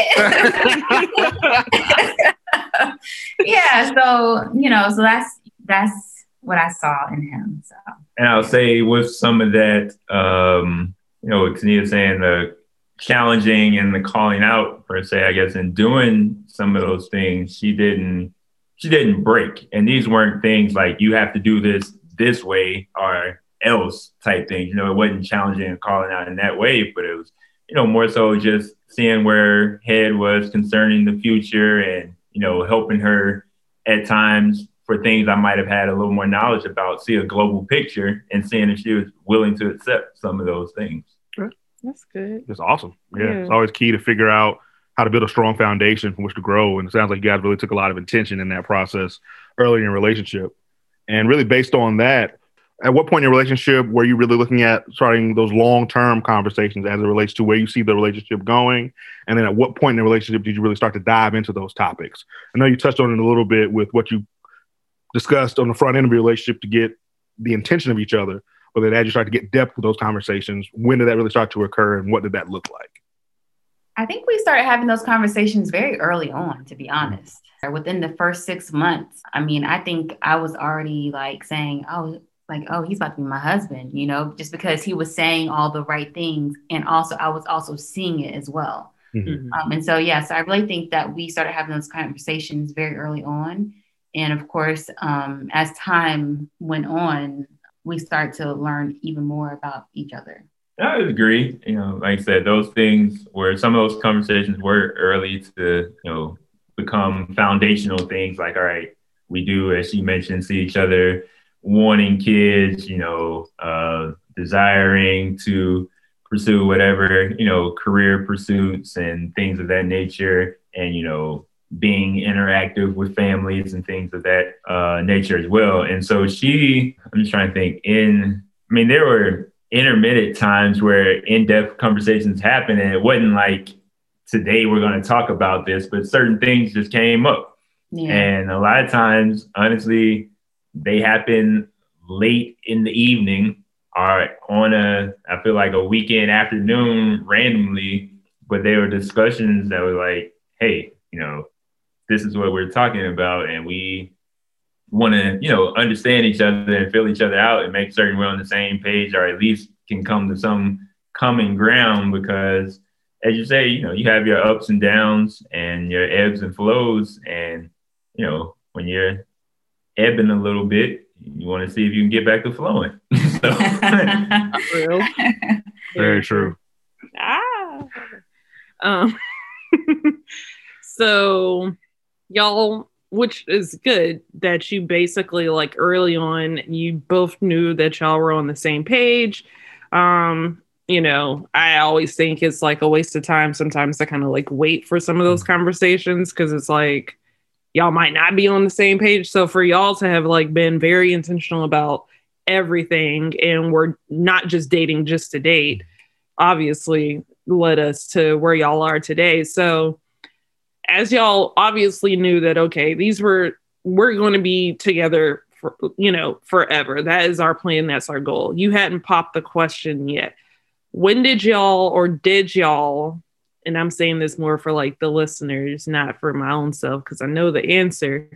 [laughs] yeah, so you know, so that's that's what I saw in him. So, and I'll say with some of that, um, you know, what Tania saying the challenging and the calling out per se, I guess, in doing some of those things, she didn't she didn't break. And these weren't things like you have to do this this way or else type things. You know, it wasn't challenging and calling out in that way, but it was, you know, more so just seeing where head was concerning the future and, you know, helping her at times for things I might have had a little more knowledge about, see a global picture and seeing if she was willing to accept some of those things. That's good. It's awesome. Yeah. Yeah. It's always key to figure out how to build a strong foundation from which to grow. And it sounds like you guys really took a lot of intention in that process early in your relationship. And really based on that, at what point in your relationship were you really looking at starting those long-term conversations as it relates to where you see the relationship going? And then at what point in the relationship did you really start to dive into those topics? I know you touched on it a little bit with what you discussed on the front end of your relationship to get the intention of each other. But then as you start to get depth with those conversations, when did that really start to occur and what did that look like? I think we started having those conversations very early on, to be honest. Within the first six months, I mean, I think I was already like saying, oh, like, oh, he's about to be my husband, you know, just because he was saying all the right things. And also, I was also seeing it as well. Mhm. Um, and so, yeah, so I really think that we started having those conversations very early on. And of course, um, as time went on, we start to learn even more about each other. I agree. You know, like I said, those things where some of those conversations were early to, you know, become foundational things like, all right, we do, as you mentioned, see each other wanting kids, you know, uh, desiring to pursue whatever, you know, career pursuits and things of that nature. And, you know, being interactive with families and things of that uh, nature as well. And so she, I'm just trying to think in, I mean, there were intermittent times where in-depth conversations happened and it wasn't like today we're going to talk about this, but certain things just came up. Yeah. And a lot of times, honestly, they happen late in the evening or on a, I feel like a weekend afternoon randomly, but they were discussions that were like, hey, you know, this is what we're talking about. And we want to, you know, understand each other and fill each other out and make certain we're on the same page or at least can come to some common ground because as you say, you know, you have your ups and downs and your ebbs and flows. And, you know, when you're ebbing a little bit, you want to see if you can get back to flowing. [laughs] so, [laughs] Very true. Ah. Um, [laughs] so y'all, which is good that you basically like early on, you both knew that y'all were on the same page. Um, you know, I always think it's like a waste of time sometimes to kind of like wait for some of those conversations because it's like y'all might not be on the same page. So for y'all to have like been very intentional about everything and we're not just dating just to date, obviously led us to where y'all are today. So as y'all obviously knew that okay, these were we're going to be together for you know forever. That is our plan, that's our goal. You hadn't popped the question yet. When did y'all or did y'all and I'm saying this more for like the listeners, not for my own self because I know the answer.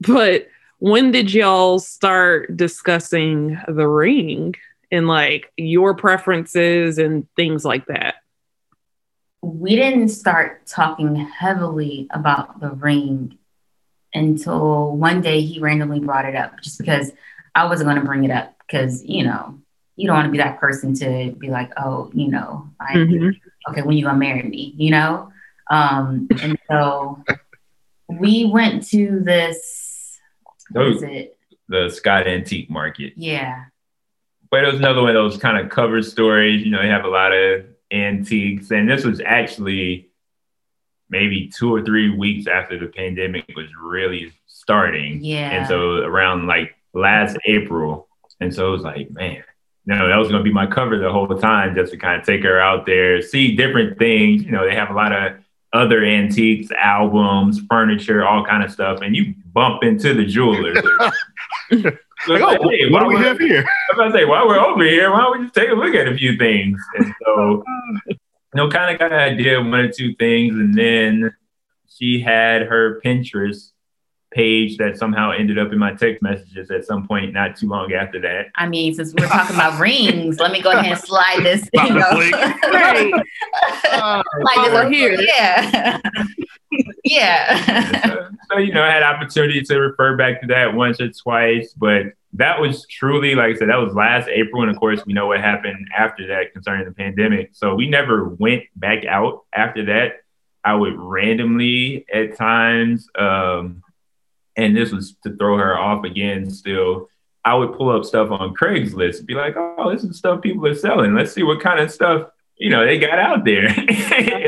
But when did y'all start discussing the ring and like your preferences and things like that? We didn't start talking heavily about the ring until one day he randomly brought it up just because I wasn't going to bring it up because, you know, you don't want to be that person to be like, oh, you know, I, Mhm. okay, when you gonna marry me, you know? Um, and so we went to this, what is it? The Scott Antique Market. Yeah. But it was another one of those kind of cover stories. You know, they have a lot of antiques. And this was actually maybe two or three weeks after the pandemic was really starting. Yeah. And so around like last April. And so it was like, man, no, that was going to be my cover the whole time just to kind of take her out there, see different things. You know, they have a lot of other antiques, albums, furniture, all kind of stuff. And you bump into the jeweler. [laughs] [laughs] So Like, it's oh, hey, what do we would- have here? I was about to say, while we're over here, why don't we just take a look at a few things? And so, you know, kind of got an idea of one or two things. And then she had her Pinterest page that somehow ended up in my text messages at some point not too long after that. I mean, since we're talking about rings, let me go ahead and slide this thing to up. blink. Right. Uh, like this Over over here. here. Yeah. Yeah. [laughs] so, so, you know, I had opportunity to refer back to that once or twice, but that was truly, like I said, that was last April. And of course, we know what happened after that concerning the pandemic. So we never went back out after that. I would randomly at times, um, and this was to throw her off again still. I would pull up stuff on Craigslist be like, oh, this is stuff people are selling. Let's see what kind of stuff, you know, they got out there. [laughs]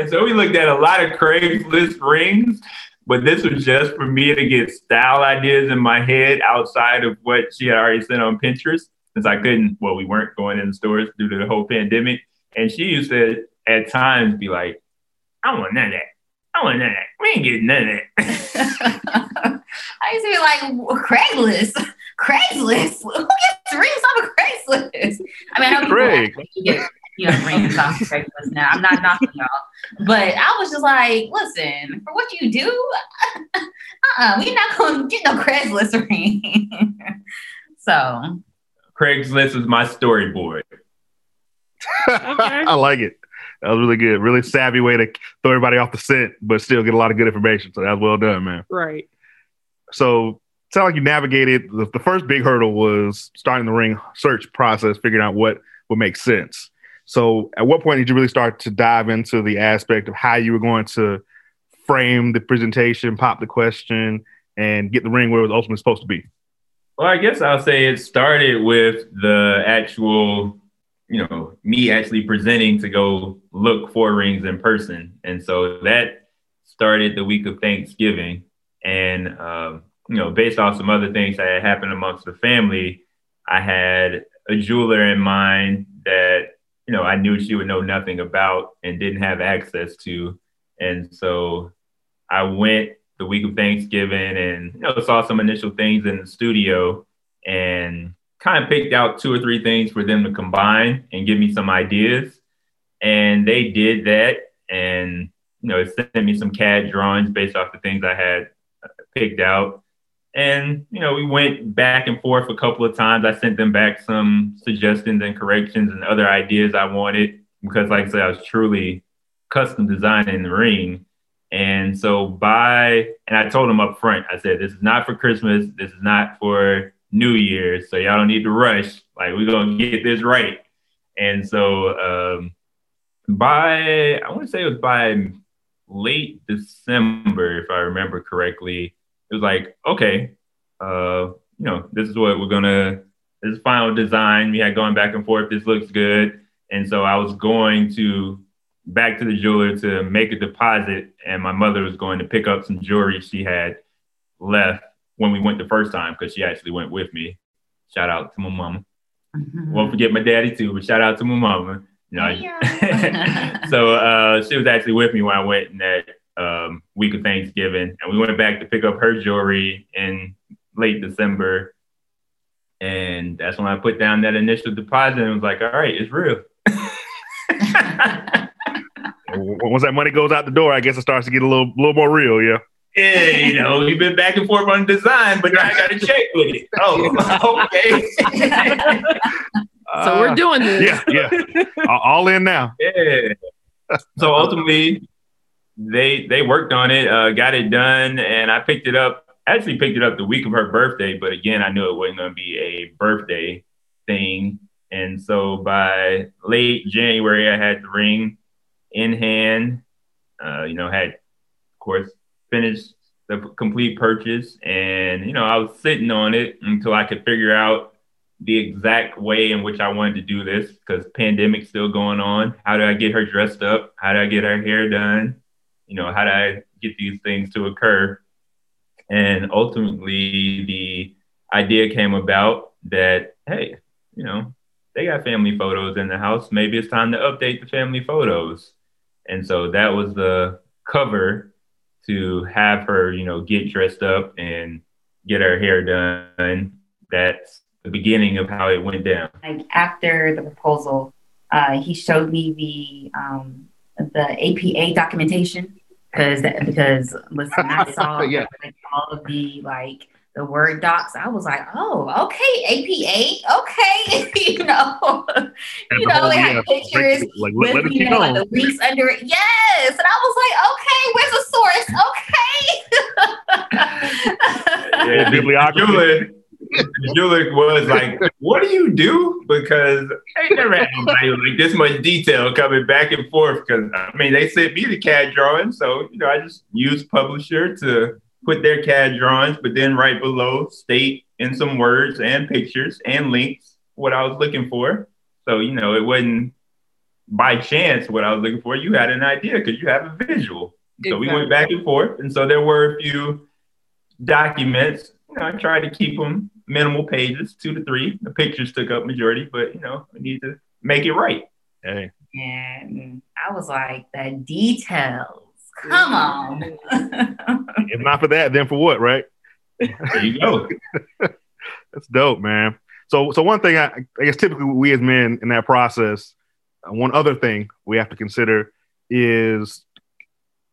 and so we looked at a lot of Craigslist rings, but this was just for me to get style ideas in my head outside of what she had already sent on Pinterest. Since I couldn't, well, we weren't going in the stores due to the whole pandemic. And she used to at times be like, I want none of that. I want none of that. We ain't getting none of that. [laughs] I used to be like Craigslist. Craigslist. Who gets rings off of Craigslist? I mean, I know people Craig. actually get you know rings off of Craigslist now. I'm not knocking y'all, but I was just like, listen, for what you do, [laughs] uh-uh, we're not gonna get no Craigslist [laughs] ring. so Craigslist is my storyboard. [laughs] I like it. That was really good. Really savvy way to throw everybody off the scent, but still get a lot of good information. So that was well done, man. Right. So sound like you navigated the, the first big hurdle was starting the ring search process, figuring out what would make sense. So at what point did you really start to dive into the aspect of how you were going to frame the presentation, pop the question, and get the ring where it was ultimately supposed to be? Well, I guess I'll say it started with the actual, you know, me actually presenting to go look for rings in person. And so that started the week of Thanksgiving. And, um, you know, based off some other things that had happened amongst the family, I had a jeweler in mind that, you know, I knew she would know nothing about and didn't have access to. And so I went the week of Thanksgiving and you know saw some initial things in the studio and kind of picked out two or three things for them to combine and give me some ideas. And they did that and you know sent me some CAD drawings based off the things I had picked out. And you know we went back and forth a couple of times. I sent them back some suggestions and corrections and other ideas I wanted because like I said I was truly custom designing the ring. And so by, and I told them up front, I said, this is not for Christmas. This is not for New Year's. So y'all don't need to rush. Like we're to get this right. And so um, by, I want to say it was by late December, if I remember correctly, it was like, okay, uh, you know, this is what we're to, this is final design. We had going back and forth. This looks good. And so I was going to back to the jeweler to make a deposit, and my mother was going to pick up some jewelry she had left when we went the first time because she actually went with me. Shout out to my mama. Won't forget my daddy too, but shout out to my mama. You know, Yeah. so uh, she was actually with me when I went and that um, week of Thanksgiving, and we went back to pick up her jewelry in late December. And that's when I put down that initial deposit and was like, all right, it's real. [laughs] Once that money goes out the door, I guess it starts to get a little, little more real. Yeah. Yeah, you know, we've been back and forth on design, but now I got to check with it. [laughs] Oh, okay. So we're doing this. Yeah, yeah. All- All in now. Yeah. So ultimately, they they worked on it, uh, got it done, and I picked it up. Actually, picked it up the week of her birthday, but again, I knew it wasn't going to be a birthday thing. And so by late January, I had the ring in hand. Uh, you know, had of course finished the complete purchase, and you know, I was sitting on it until I could figure out the exact way in which I wanted to do this because pandemic's still going on. How do I get her dressed up? How do I get her hair done? You know, how do I get these things to occur? And ultimately, the idea came about that, hey, you know, they got family photos in the house. Maybe it's time to update the family photos. And so that was the cover to have her, you know, get dressed up and get her hair done. That's the beginning of how it went down. like after the proposal, uh, he showed me the um, the APA documentation because because listen, I [laughs] saw Yeah. like, all of the like the word docs. I was like, oh, okay, APA, okay, [laughs] you know, you know, they had pictures Like, let, let with you know like the links under it. Yes, and I was like, okay, where's the source? Okay. [laughs] Yeah, bibliography. Julie was like, "What do you do?" Because I ain't never had nobody like this much detail coming back and forth. Because I mean, they sent me the CAD drawing, so you know, I just used Publisher to put their CAD drawings, but then right below state in some words and pictures and links what I was looking for. So you know, it wasn't by chance what I was looking for. You had an idea because you have a visual. So we went back and forth, and so there were a few documents. You know, I tried to keep them minimal pages, two to three. The pictures took up majority, but you know, we need to make it right. Hey, And I was like, the details. Come on. [laughs] if not for that, then for what, right? There you go. [laughs] That's dope, man. So, so one thing I, I guess typically we as men in that process, uh, one other thing we have to consider is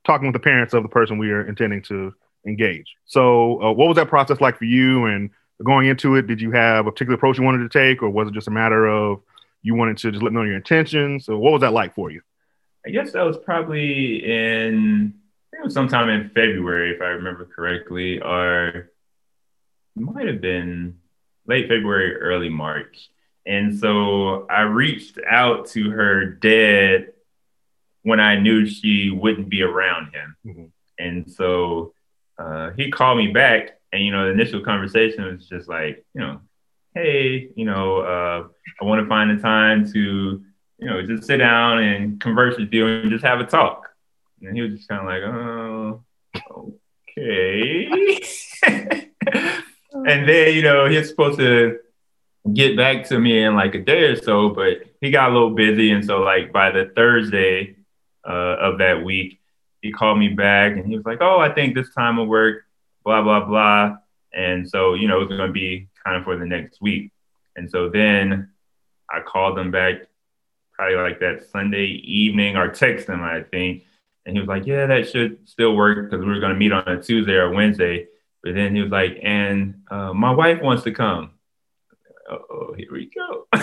talking with the parents of the person we are intending to engage. So, uh, what was that process like for you? And going into it, did you have a particular approach you wanted to take, or was it just a matter of you wanted to just let them know your intentions? So, what was that like for you? I guess that was probably in I think it was sometime in February, if I remember correctly, or might have been late February, early March. And so I reached out to her dad when I knew she wouldn't be around him. Mhm. And so uh, he called me back, and you know, the initial conversation was just like, you know, hey, you know, uh, I want to find a time to, you know, just sit down and converse with you and just have a talk. And he was just kind of like, oh, okay. [laughs] and then, you know, he's supposed to get back to me in like a day or so, but he got a little busy. And so, like, by the Thursday uh, of that week, he called me back and he was like, oh, I think this time will work, blah, blah, blah. And so, you know, it's going to be kind of for the next week. And so then I called him back probably like that Sunday evening or text him, I think. And he was like, yeah, that should still work because we were going to meet on a Tuesday or Wednesday. But then he was like, and uh, my wife wants to come. Oh, here we go. [laughs]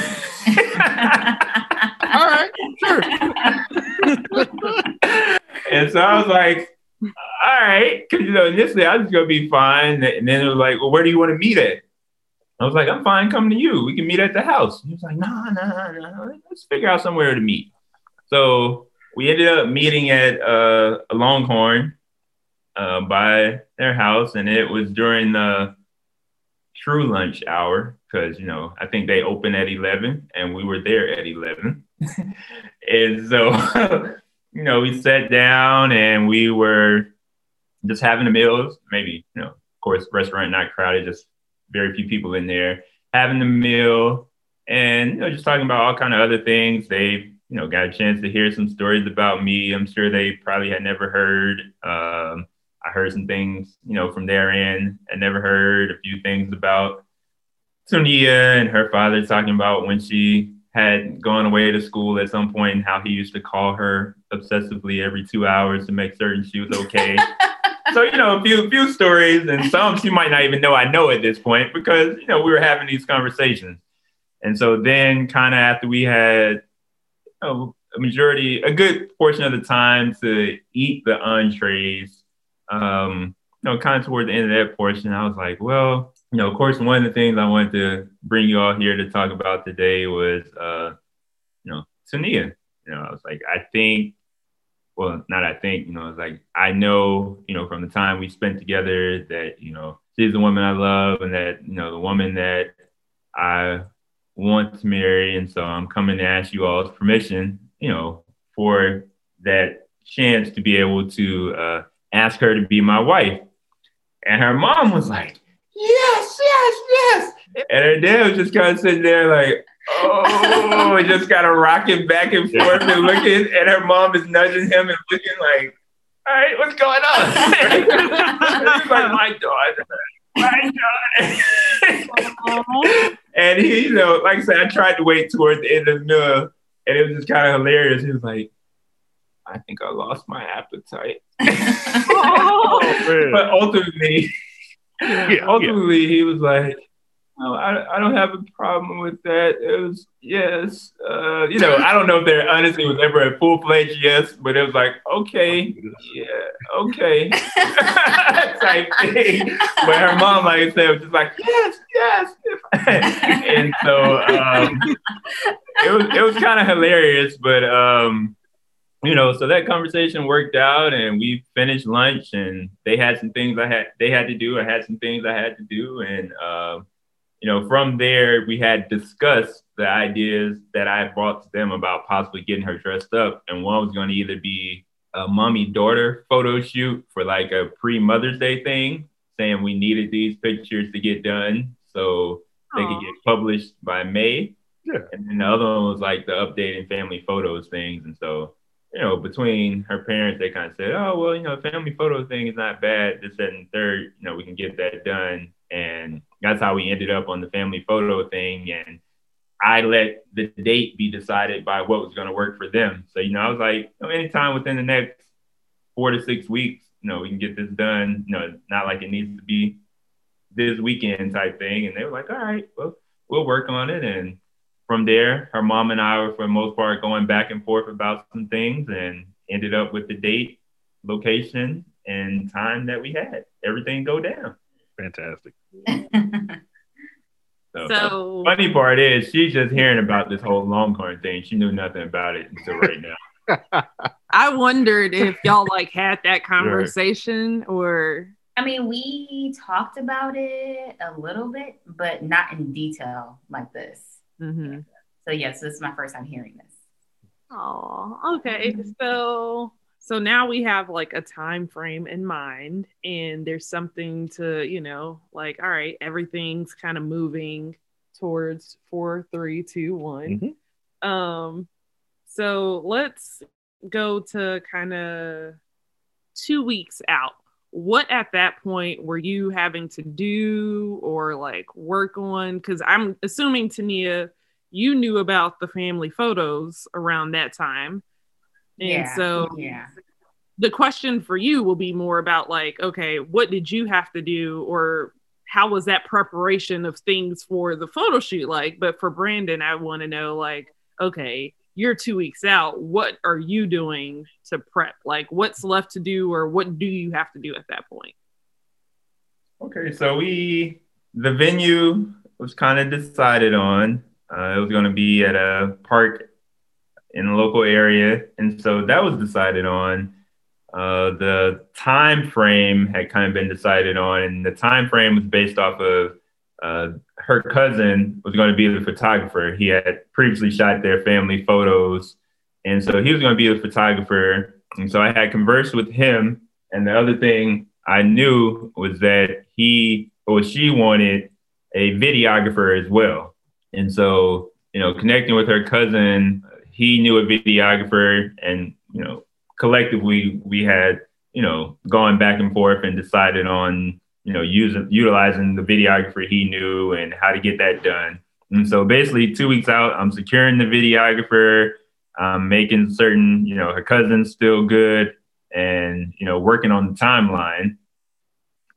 [laughs] All right, sure. [laughs] and so I was like, all right, because you know initially I was gonna be fine, and then it was like, well, where do you want to meet at? I was like, I'm fine, come to you. We can meet at the house. He was like, no, no, no, let's figure out somewhere to meet. So we ended up meeting at uh, a Longhorn uh, by their house, and it was during the true lunch hour because you know I think they open at eleven, and we were there at eleven, [laughs] and so. [laughs] you know, we sat down and we were just having the meals. Maybe, you know, of course, restaurant not crowded, just very few people in there having the meal and, you know, just talking about all kind of other things. They, you know, got a chance to hear some stories about me. I'm sure they probably had never heard. Um, I heard some things, you know, from their end. I never heard a few things about Sonia and her father talking about when she had gone away to school at some point and how he used to call her obsessively every two hours to make certain she was [laughs] okay. so you know, a few few stories and some she might not even know I know at this point because you know we were having these conversations. And so then, kind of after we had you know, a majority, a good portion of the time to eat the entrees, um, you know, kind of toward the end of that portion, I was like, well, you know, of course, one of the things I wanted to bring you all here to talk about today was, uh, you know, Tania. You know, I was like, I think, well, not I think, you know, it's like I know, you know, from the time we spent together that, you know, she's the woman I love and that, you know, the woman that I want to marry. And so I'm coming to ask you all's permission, you know, for that chance to be able to uh, ask her to be my wife. And her mom was like, yes, yes, yes. And her dad was just kind of sitting there like, oh, he just kind of rocking back and forth and looking. And her mom is nudging him and looking like, all right, what's going on? [laughs] He's like, my daughter. My daughter. and he, you know, like I said, I tried to wait towards the end of the meal, and it was just kind of hilarious. He was like, I think I lost my appetite. [laughs] [laughs] Oh, but ultimately, Yeah, ultimately he was like no I, I don't have a problem with that it was yes uh, you know i don't know if there honestly was ever a full-fledged yes but it was like okay yeah okay [laughs] [laughs] type thing but her mom like i said was just like yes yes and so um, it was it was kind of hilarious but um you know, so that conversation worked out and we finished lunch and they had some things I had they had to do. I had some things I had to do. And uh, you know, from there we had discussed the ideas that I brought to them about possibly getting her dressed up. And one was going to either be a mommy daughter photo shoot for like a pre-Mother's Day thing, saying we needed these pictures to get done so they could get published by May. Yeah. And then the other one was like the updating family photos things. And so you know, between her parents, they kind of said, oh, well, you know, family photo thing is not bad. This, that, and third, you know, we can get that done. And that's how we ended up on the family photo thing. And I let the date be decided by what was going to work for them. So, you know, I was like, you know, anytime within the next four to six weeks, you know, we can get this done. You know, not like it needs to be this weekend type thing. And they were like, all right, well, we'll work on it. And from there, her mom and I were, for the most part, going back and forth about some things and ended up with the date, location, and time that we had. Everything go down. Fantastic. [laughs] So, So funny part is she's just hearing about this whole Longhorn thing. She knew nothing about it until right now. [laughs] I wondered if y'all like had that conversation or I mean, we talked about it a little bit, but not in detail like this. Mhm. So yes, this is my first time hearing this. Oh, okay. So so now we have like a time frame in mind and there's something to, you know, like all right, everything's kind of moving towards four, three, two, one. Um so let's go to kind of two weeks out. What at that point were you having to do or like work on? Because I'm assuming Tania, you knew about the family photos around that time. And yeah. so yeah. the question for you will be more about like, okay, what did you have to do or how was that preparation of things for the photo shoot like? But for Brandon, I want to know like, okay, you're two weeks out. What are you doing to prep? Like what's left to do or what do you have to do at that point? Okay, so we the venue was kind of decided on. Uh, it was going to be at a park in a local area, and so that was decided on. Uh, the time frame had kind of been decided on, and the time frame was based off of uh, her cousin was going to be the photographer. He had previously shot their family photos, and so he was going to be the photographer. And so I had conversed with him. And the other thing I knew was that he or she wanted a videographer as well. And so, you know, connecting with her cousin, he knew a videographer, and you know, collectively we had, you know, gone back and forth and decided on, you know, using utilizing the videographer he knew and how to get that done. And so basically two weeks out, I'm securing the videographer, I'm making certain, you know, her cousin's still good and, you know, working on the timeline.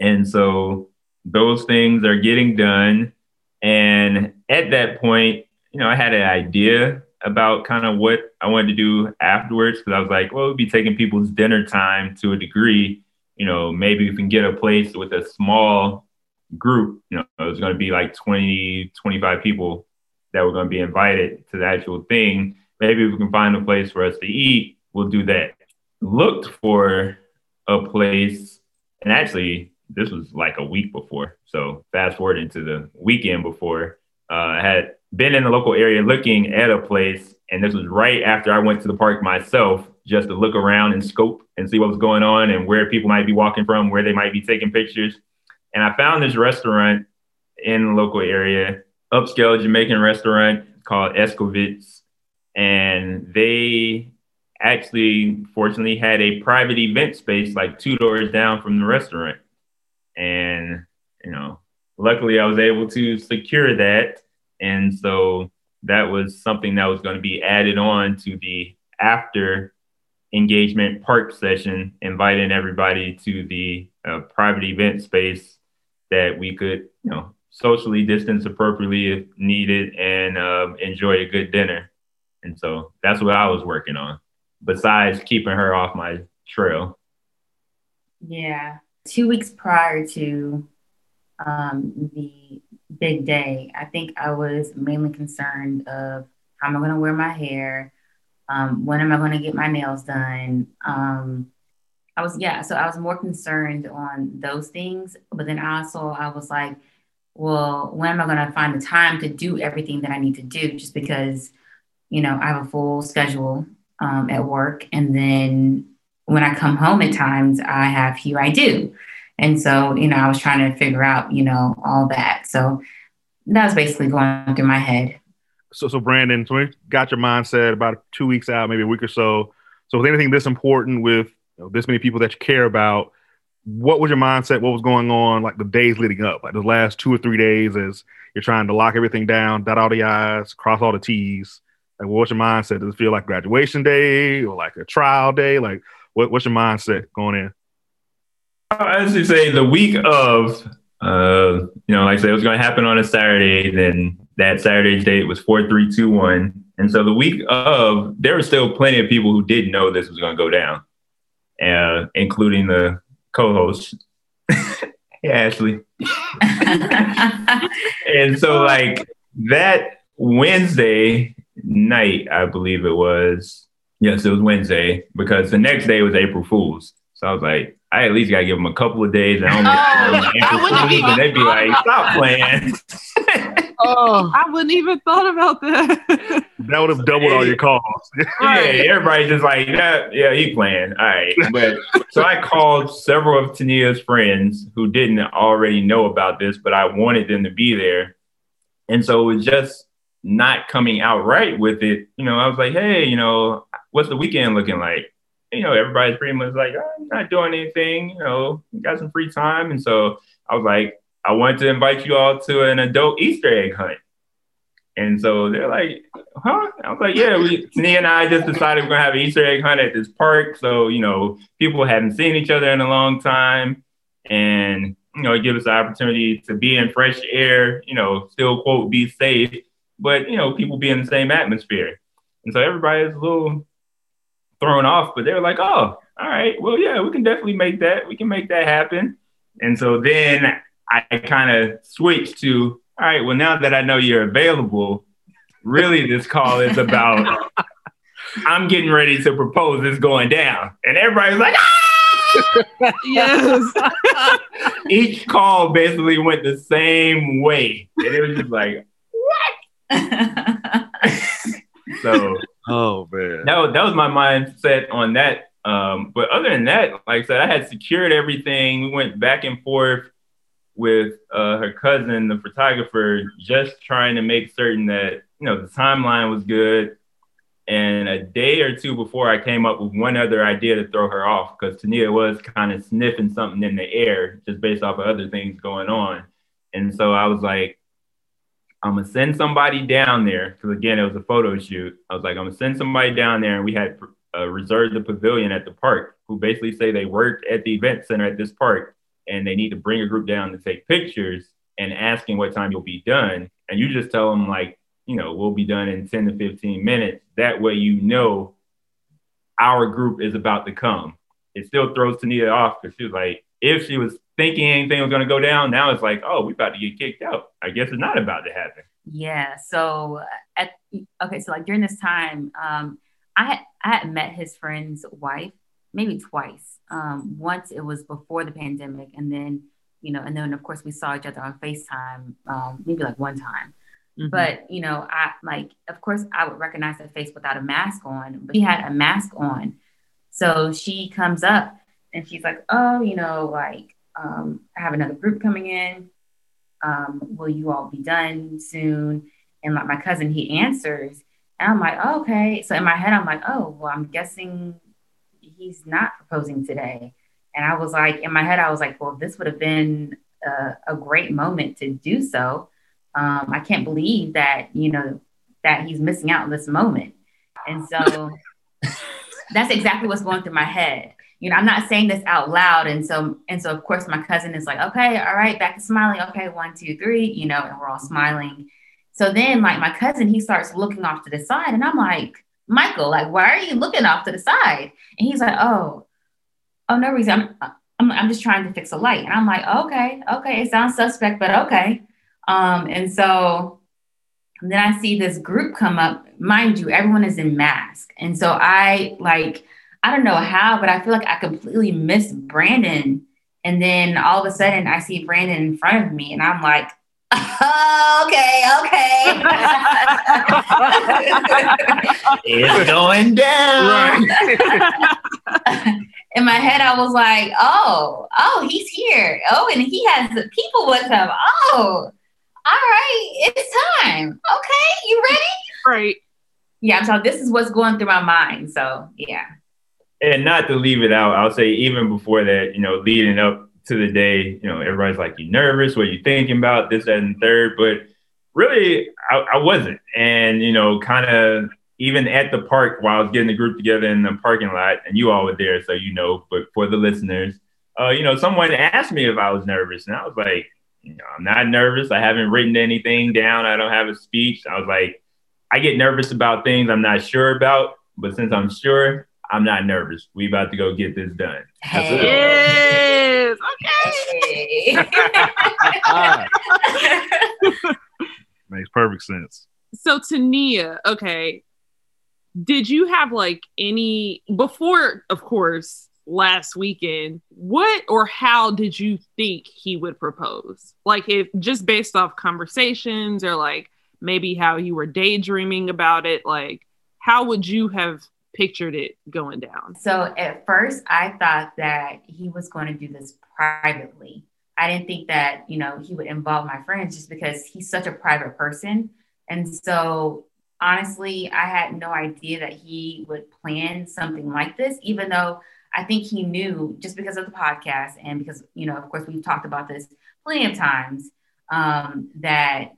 And so those things are getting done. And at that point, you know, I had an idea about kind of what I wanted to do afterwards because I was like, well, we'll be taking people's dinner time to a degree. You know, maybe we can get a place with a small group. You know, it was going to be like 20, 25 people that were going to be invited to the actual thing. Maybe we can find a place for us to eat. We'll do that. Looked for a place, and actually, this was like a week before. So fast forward into the weekend before, uh, I had been in the local area looking at a place, and this was right after I went to the park myself just to look around and scope and see what was going on and where people might be walking from, where they might be taking pictures. And I found this restaurant in the local area, upscale Jamaican restaurant called Escovitz. And they actually, fortunately, had a private event space like two doors down from the restaurant. And, you know, luckily I was able to secure that. And so that was something that was going to be added on to the after engagement park session, inviting everybody to the uh, private event space that we could, you know, socially distance appropriately if needed and uh, enjoy a good dinner. And so that's what I was working on, besides keeping her off my trail. Yeah. Two weeks prior to um, the big day, I think I was mainly concerned of how am I going to wear my hair? Um, when am I going to get my nails done? Um, I was, yeah, so I was more concerned on those things. But then also, I was like, well, when am I going to find the time to do everything that I need to do? Just because, you know, I have a full schedule um, at work. And then when I come home at times, I have Hugh I do. And so, you know, I was trying to figure out, you know, all that. So that was basically going through my head. So, so Brandon, so we got your mindset about two weeks out, maybe a week or so. So, with anything this important with you know, this many people that you care about, what was your mindset? What was going on like the days leading up, like the last two or three days as you're trying to lock everything down, dot all the I's, cross all the T's? Like, what's your mindset? Does it feel like graduation day or like a trial day? Like, what, what's your mindset going in? As you say, the week of, uh, you know, like I said, it was going to happen on a Saturday. Then that Saturday's date was four, three, two, one, and so the week of, there were still plenty of people who didn't know this was going to go down, uh, including the co-host. [laughs] hey, Ashley. [laughs] and so like that Wednesday night, I believe it was. Yes, it was Wednesday because the next day was April Fool's. So I was like, I at least gotta give them a couple of days. And, oh, and they'd be like, stop playing. [laughs] oh, I wouldn't even thought about that. that would have doubled all your [laughs] calls. [laughs] yeah, everybody's just like, yeah, yeah, he playing. All right. But so I called several of Tania's friends who didn't already know about this, but I wanted them to be there. And so it was just not coming out right with it. You know, I was like, hey, you know, what's the weekend looking like? You know, everybody's pretty much like, oh, I'm not doing anything, you know, got some free time. And so I was like, I wanted to invite you all to an adult Easter egg hunt. And so they're like, huh? I was like, yeah, we, and I just decided we're gonna have an Easter egg hunt at this park. So, you know, people haven't seen each other in a long time. And, you know, it gives us the opportunity to be in fresh air, you know, still quote, be safe, but, you know, people be in the same atmosphere. And so everybody is a little thrown off, but they were like, oh, all right, well, yeah, we can definitely make that. We can make that happen. And so then I kind of switched to, all right, well, now that I know you're available, really this call is about [laughs] I'm getting ready to propose this going down. And everybody's like, ah! [laughs] yes. [laughs] Each call basically went the same way. And it was just like, what? so oh man. That was, that was my mindset on that. Um, but other than that, like I said, I had secured everything. We went back and forth with uh, her cousin, the photographer, just trying to make certain that you know the timeline was good. And a day or two before, I came up with one other idea to throw her off because Tania was kind of sniffing something in the air just based off of other things going on. And so I was like, I'm gonna send somebody down there because again, it was a photo shoot. I was like, I'm gonna send somebody down there, and we had uh, reserved the pavilion at the park, who basically say they work at the event center at this park, and they need to bring a group down to take pictures and asking what time you'll be done. And you just tell them like, you know, we'll be done in 10 to 15 minutes. That way, you know, our group is about to come. It still throws Tania off because she was like, if she was thinking anything was going to go down, now it's like, oh, we're about to get kicked out. I guess it's not about to happen. Yeah. So at okay, so like during this time, um, I had I had met his friend's wife maybe twice. Um, once it was before the pandemic, and then you know, and then of course we saw each other on FaceTime, um, maybe like one time. Mm-hmm. But you know, I like, of course, I would recognize the face without a mask on, but he had a mask on. So she comes up and she's like, "Oh, you know, like um, I have another group coming in. Um, will you all be done soon?" And like my cousin, he answers, and I'm like, oh, "Okay." So in my head, I'm like, "Oh, well, I'm guessing he's not proposing today." And I was like, in my head, I was like, "Well, this would have been a, a great moment to do so." um, I can't believe that, you know, that he's missing out on this moment. And so [laughs] that's exactly what's going through my head. You know, I'm not saying this out loud. And so, and so of course my cousin is like, okay, all right, back to smiling. Okay, one, two, three, you know, and we're all smiling. So then like my cousin, he starts looking off to the side and I'm like, Michael, like, why are you looking off to the side? And he's like, oh, oh, no reason. I'm, I'm, I'm just trying to fix a light. And I'm like, okay, okay, it sounds suspect, but okay. Um, and so then I see this group come up. Mind you, everyone is in mask. And so I like, I don't know how, but I feel like I completely missed Brandon. And then all of a sudden I see Brandon in front of me and I'm like, oh, [laughs] okay, okay. [laughs] it's going down. [laughs] in my head, I was like, oh, oh, he's here. Oh, and he has the people with him. Oh, all right, it's time. Okay, you ready? Right. Yeah, so this is what's going through my mind. So yeah. And not to leave it out, I'll say even before that, you know, leading up to the day, you know, everybody's like, you nervous? What are you thinking about? This, that, and third. But really, I, I wasn't. And, you know, kind of even at the park while I was getting the group together in the parking lot, and you all were there, so you know, but for the listeners, uh, you know, someone asked me if I was nervous, and I was like, you know, I'm not nervous. I haven't written anything down. I don't have a speech. I was like, I get nervous about things I'm not sure about, but since I'm sure, I'm not nervous. We about to go get this done. Hey. Yes. Okay. [laughs] Makes perfect sense. So Tania, okay. Did you have like any before, of course, last weekend, what or how did you think he would propose? Like, if just based off conversations or like maybe how you were daydreaming about it, like, how would you have pictured it going down? So, at first, I thought that he was going to do this privately. I didn't think that, you know, he would involve my friends just because he's such a private person. And so, honestly, I had no idea that he would plan something like this, even though I think he knew just because of the podcast and because, you know, of course, we've talked about this plenty of times um, that,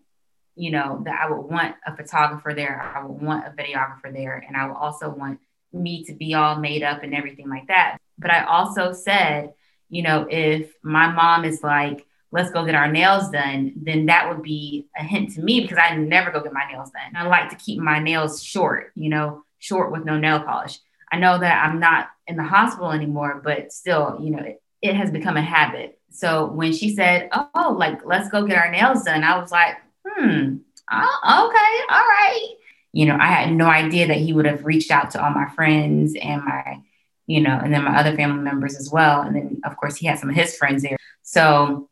you know, that I would want a photographer there, I would want a videographer there, and I would also want me to be all made up and everything like that. But I also said, you know, if my mom is like, let's go get our nails done, then that would be a hint to me because I never go get my nails done. I like to keep my nails short, you know, short with no nail polish. I know that I'm not in the hospital anymore, but still, you know, it, it has become a habit. So when she said, "Oh, like let's go get our nails done," I was like, "Hmm, oh, okay, all right." You know, I had no idea that he would have reached out to all my friends and my, you know, and then my other family members as well. And then of course he had some of his friends there. So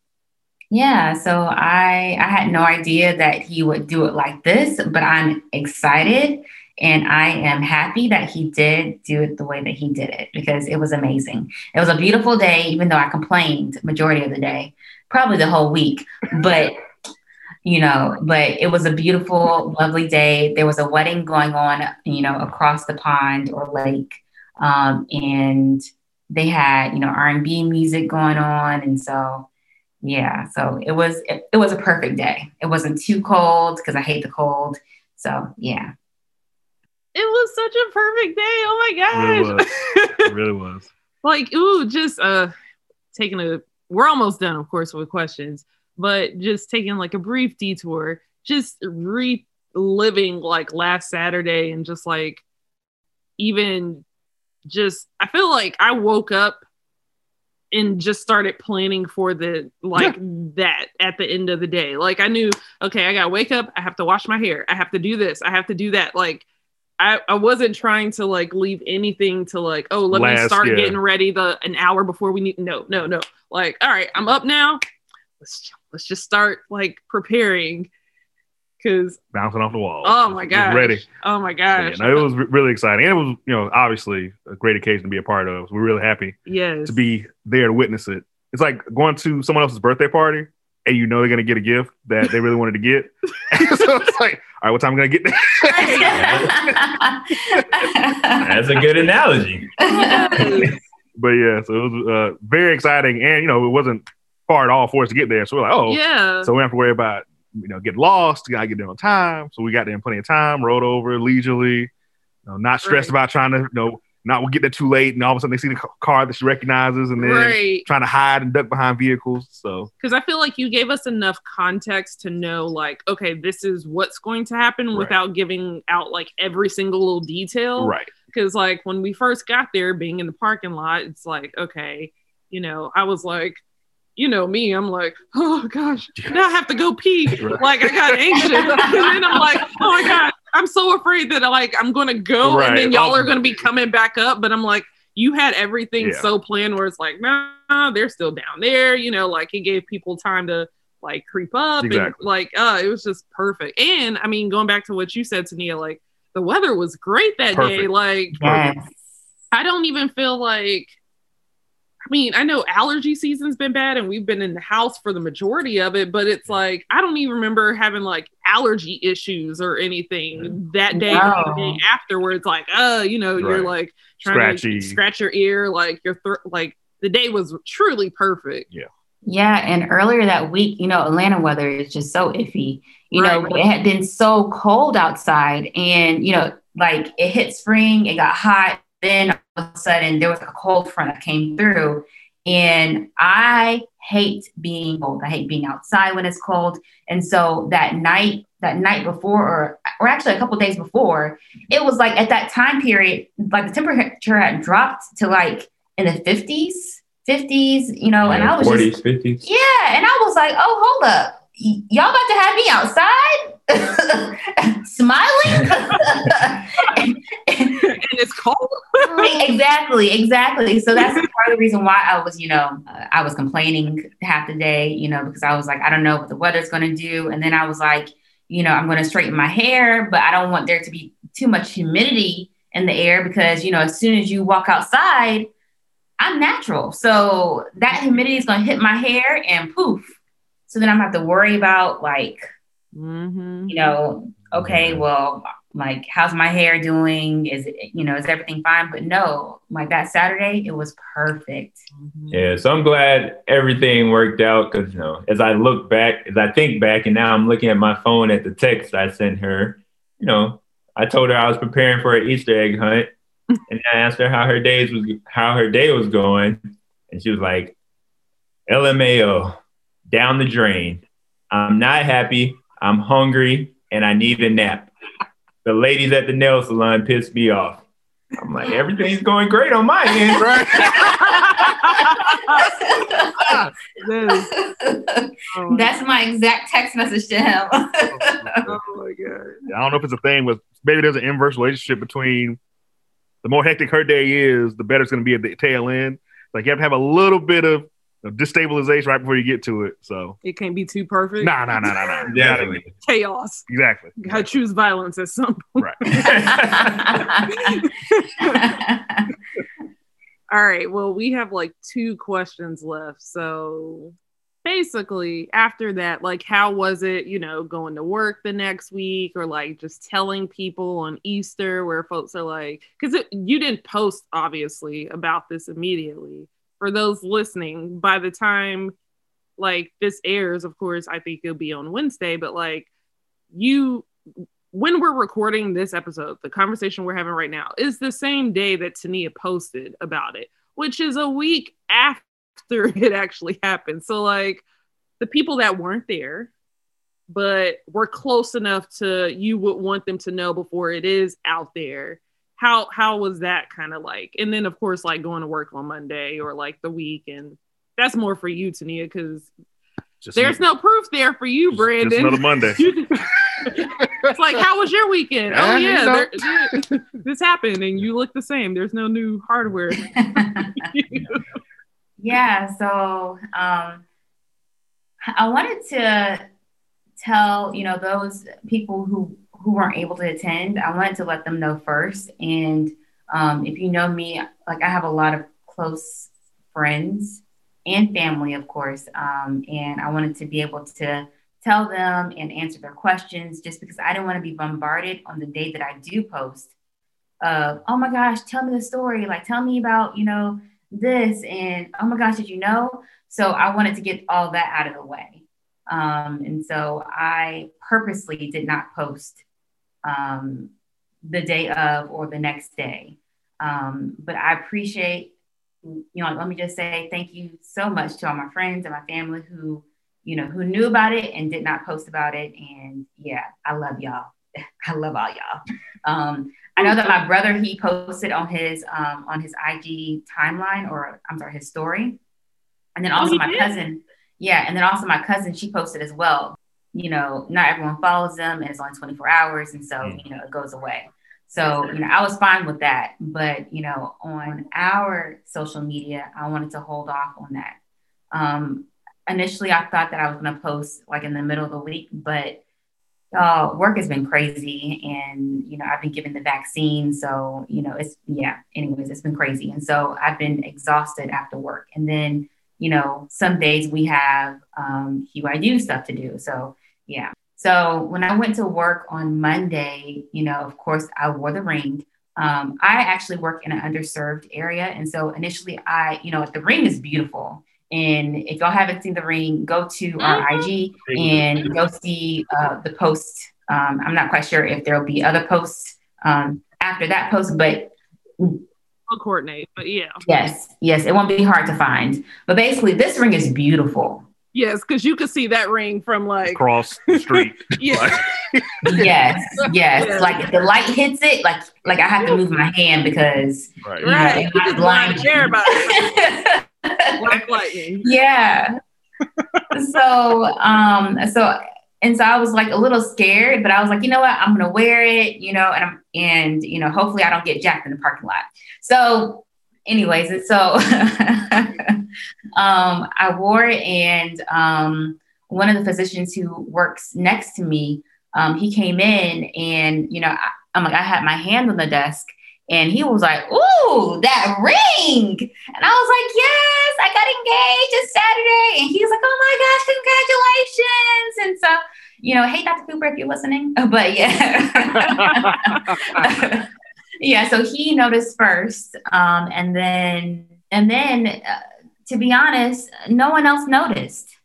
yeah, so I I had no idea that he would do it like this, but I'm excited and I am happy that he did do it the way that he did it because it was amazing. It was a beautiful day, even though I complained majority of the day, probably the whole week. But [laughs] you know, but it was a beautiful, lovely day. There was a wedding going on, you know, across the pond or lake, um, and they had you know R and B music going on, and so yeah, so it was it, it was a perfect day. It wasn't too cold because I hate the cold. So yeah. It was such a perfect day. Oh my gosh. It really was. [laughs] It really was. like, ooh, just uh taking a we're almost done, of course, with questions, but just taking like a brief detour, just re living like last Saturday and just like even just I feel like I woke up and just started planning for the like that at the end of the day. Like I knew, okay, I gotta wake up, I have to wash my hair, I have to do this, I have to do that. Like I, I wasn't trying to like leave anything to like, oh, let me start yeah. getting ready the an hour before we need no, no, no. Like, all right, I'm up now. Let's let's just start like preparing. Cause Bouncing off the wall. oh my Just gosh. Ready. Oh my Yeah, gosh. no, it was really exciting. And it was, you know, obviously a great occasion to be a part of. We're really happy yes. to be there to witness it. It's like going to someone else's birthday party and you know they're gonna get a gift that they really wanted to get. [laughs] [laughs] so it's like, all right, what time am I gonna get that? [laughs] That's a good analogy. But yeah, so it was uh, very exciting, and you know, it wasn't far at all for us to get there. So we're like, oh, yeah. so we don't have to worry about you know getting lost. Gotta get there on time. So we got there in plenty of time, rode over leisurely, you know, not stressed Right. about trying to you know not we get there too late, and all of a sudden they see the car that she recognizes, and then right. trying to hide and duck behind vehicles. So because I feel like you gave us enough context to know, like, okay, this is what's going to happen Right. without giving out like every single little detail. right, Because, like, when we first got there, being in the parking lot, it's like, okay, you know, I was like, you know me, I'm like, oh gosh, now I have to go pee. [laughs] Right. Like, I got anxious. [laughs] and then I'm like, oh my God, I'm so afraid that like I'm gonna go Right. and then y'all Oh. are gonna be coming back up. But I'm like, you had everything Yeah. so planned where it's like, nah, they're still down there. You know, like it gave people time to like creep up and like uh it was just perfect. And I mean, going back to what you said, Tania, like the weather was great that day. Like yes. I don't even feel like I mean, I know allergy season's been bad and we've been in the house for the majority of it, but it's like I don't even remember having like allergy issues or anything that day or the day afterwards. Like, uh, you know, you're like trying Scratchy. to scratch your ear, like your throat, like the day was truly perfect. Yeah, Yeah, and earlier that week, you know, Atlanta weather is just so iffy. You know, it had been so cold outside, and you know, like it hit spring, it got hot. Then all of a sudden, there was a cold front that came through, and I hate being cold. I hate being outside when it's cold. And so that night, that night before, or or actually a couple days before, it was like at that time period, like the temperature had dropped to like in the fifties, fifties. You know, and I was just 40s, 50s. yeah, and I was like, oh, hold up. Y- y'all about to have me outside [laughs] smiling? [laughs] [laughs] and it's cold. [laughs] exactly, exactly. So that's part of the reason why I was, you know, uh, I was complaining half the day, you know, because I was like, I don't know what the weather's going to do. And then I was like, you know, I'm going to straighten my hair, but I don't want there to be too much humidity in the air because, you know, as soon as you walk outside, I'm natural. So that humidity is going to hit my hair and poof. So then I'm going to have to worry about like, Mm-hmm. you know, okay, well, like, how's my hair doing? Is it, you know, is everything fine? But no, like that Saturday, it was perfect. Mm-hmm. Yeah, so I'm glad everything worked out because you know, as I look back, as I think back, and now I'm looking at my phone at the text I sent her. You know, I told her I was preparing for an Easter egg hunt, and I asked her how her days was how her day was going, and she was like, "LMAO, down the drain. I'm not happy. I'm hungry, and I need a nap. The ladies at the nail salon pissed me off." I'm like, everything's going great on my end, [laughs] right? [laughs] That's my exact text message to him. [laughs] oh my god. I don't know if it's a thing but maybe there's an inverse relationship between the more hectic her day is, the better it's going to be at the tail end. Like you have to have a little bit of, of destabilization right before you get to it. So It can't be too perfect. nah, nah, nah, nah, nah. [laughs] You Definitely. Chaos. Exactly. You gotta choose violence at some point. Right. [laughs] [laughs] All right. Well, we have like two questions left. So basically, after that, like, how was it, you know, going to work the next week or like just telling people on Easter where folks are like, because you didn't post obviously about this immediately. For those listening, by the time like this airs, of course, I think it'll be on Wednesday, but like you when we're recording this episode, the conversation we're having right now is the same day that Tania posted about it, which is a week after [laughs] it actually happened. So, like, the people that weren't there, but we're close enough to you would want them to know before it is out there. How how was that kind of like? And then of course like going to work on Monday or like the week and that's more for you, Tania, because there's no proof there for you, just- Brandon. Just another Monday. [laughs] it's like, how was your weekend? Yeah, oh yeah, know. there- yeah, this happened, and you look the same. There's no new hardware. [laughs] [laughs] yeah, so um, I wanted to tell you know those people who who weren't able to attend. I wanted to let them know first, and um, if you know me, like I have a lot of close friends and family, of course, um, and I wanted to be able to tell them and answer their questions, just because I didn't want to be bombarded on the day that I do post. Of oh my gosh, tell me the story, like tell me about you know this and oh my gosh did you know so i wanted to get all that out of the way um, and so i purposely did not post um, the day of or the next day. Um, but i appreciate you know let me just say thank you so much to all my friends and my family who you know who knew about it and did not post about it. And yeah i love y'all. [laughs] I love all y'all. Um, I know that my brother he posted on his um, on his IG timeline or I'm sorry his story, and then Oh, also he my did? cousin, yeah, and then also my cousin she posted as well. You know, not everyone follows them, and it's only 24 hours, and so Mm. you know it goes away. So you know I was fine with that, but you know on our social media I wanted to hold off on that. Um, initially I thought that I was going to post like in the middle of the week, but uh, work has been crazy and you know i've been given the vaccine so you know it's yeah anyways it's been crazy and so i've been exhausted after work and then you know some days we have um, qid stuff to do so yeah. So when i went to work on monday you know of course i wore the ring. Um, i actually work in an underserved area. And so initially i you know the ring is beautiful. And if y'all haven't seen the ring go to our ig and go see uh, the post. Um, I'm not quite sure if there'll be other posts um, after that post, but I'll coordinate, but yeah, yes, yes, it won't be hard to find. But basically, this ring is beautiful. Yes, because you could see that ring from like across the street. [laughs] yeah, Like, Yes, yes. Yeah. Like if the light hits it, like like I have to move my hand because right. right. You might just blind blind you. everybody. Black lightning. yeah. so um so and so I was like a little scared, but I was like, you know what, I'm gonna wear it, you know, and I'm and you know, hopefully I don't get jacked in the parking lot. So anyways, and so [laughs] um I wore it and um one of the physicians who works next to me, um, he came in and you know, I, I'm like, I had my hand on the desk and he was like, Ooh, that ring. And I was like, Yes, I got engaged. It's Saturday. And he's like, Oh my gosh, congratulations. And so, you know, hey, Dr. Cooper, if you're listening. [laughs] But yeah. [laughs] [laughs] yeah. So he noticed first. Um, and then, and then, uh, to be honest, no one else noticed.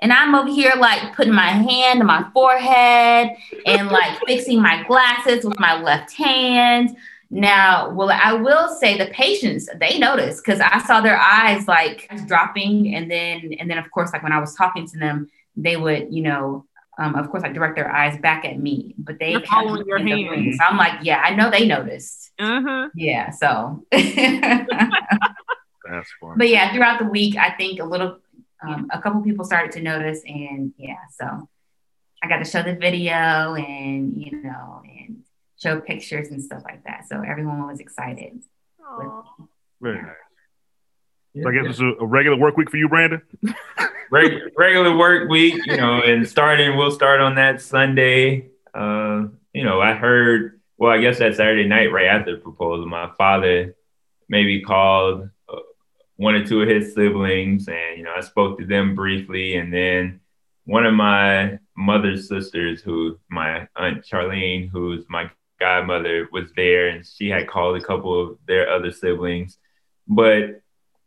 And I'm over here like putting my hand on my forehead and like [laughs] fixing my glasses with my left hand. Now, well, I will say the patients they noticed because I saw their eyes like dropping, and then and then of course, like when I was talking to them, they would, you know, um, of course, like direct their eyes back at me, but they They're following your hand. So I'm like, yeah, I know they noticed. Uh huh. Yeah, so. [laughs] [laughs] That's funny. but yeah, throughout the week, I think a little, um, a couple people started to notice, and yeah, so I got to show the video and you know and show pictures and stuff like that. So everyone was excited. Very nice. So I guess it's a, a regular work week for you, Brandon. [laughs] Reg- regular work week, you know, and starting, we'll start on that Sunday. Uh, you know, I heard, well, I guess that Saturday night, right after the proposal, my father maybe called one or two of his siblings, and, you know, I spoke to them briefly. And then one of my mother's sisters, who my aunt Charlene, who's my godmother, was there, and she had called a couple of their other siblings. But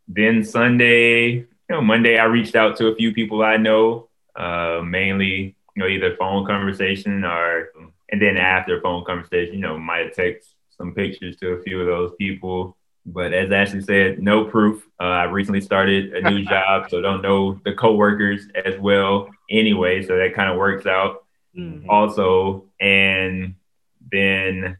then Sunday, you know, Monday, I reached out to a few people I know, uh, mainly, you know, either phone conversation or, and then after phone conversation, you know, might text some pictures to a few of those people. But as Ashley said, no proof. Uh, I recently started a new [laughs] job, so don't know the coworkers as well anyway. So that kind of works out Mm. also. And then,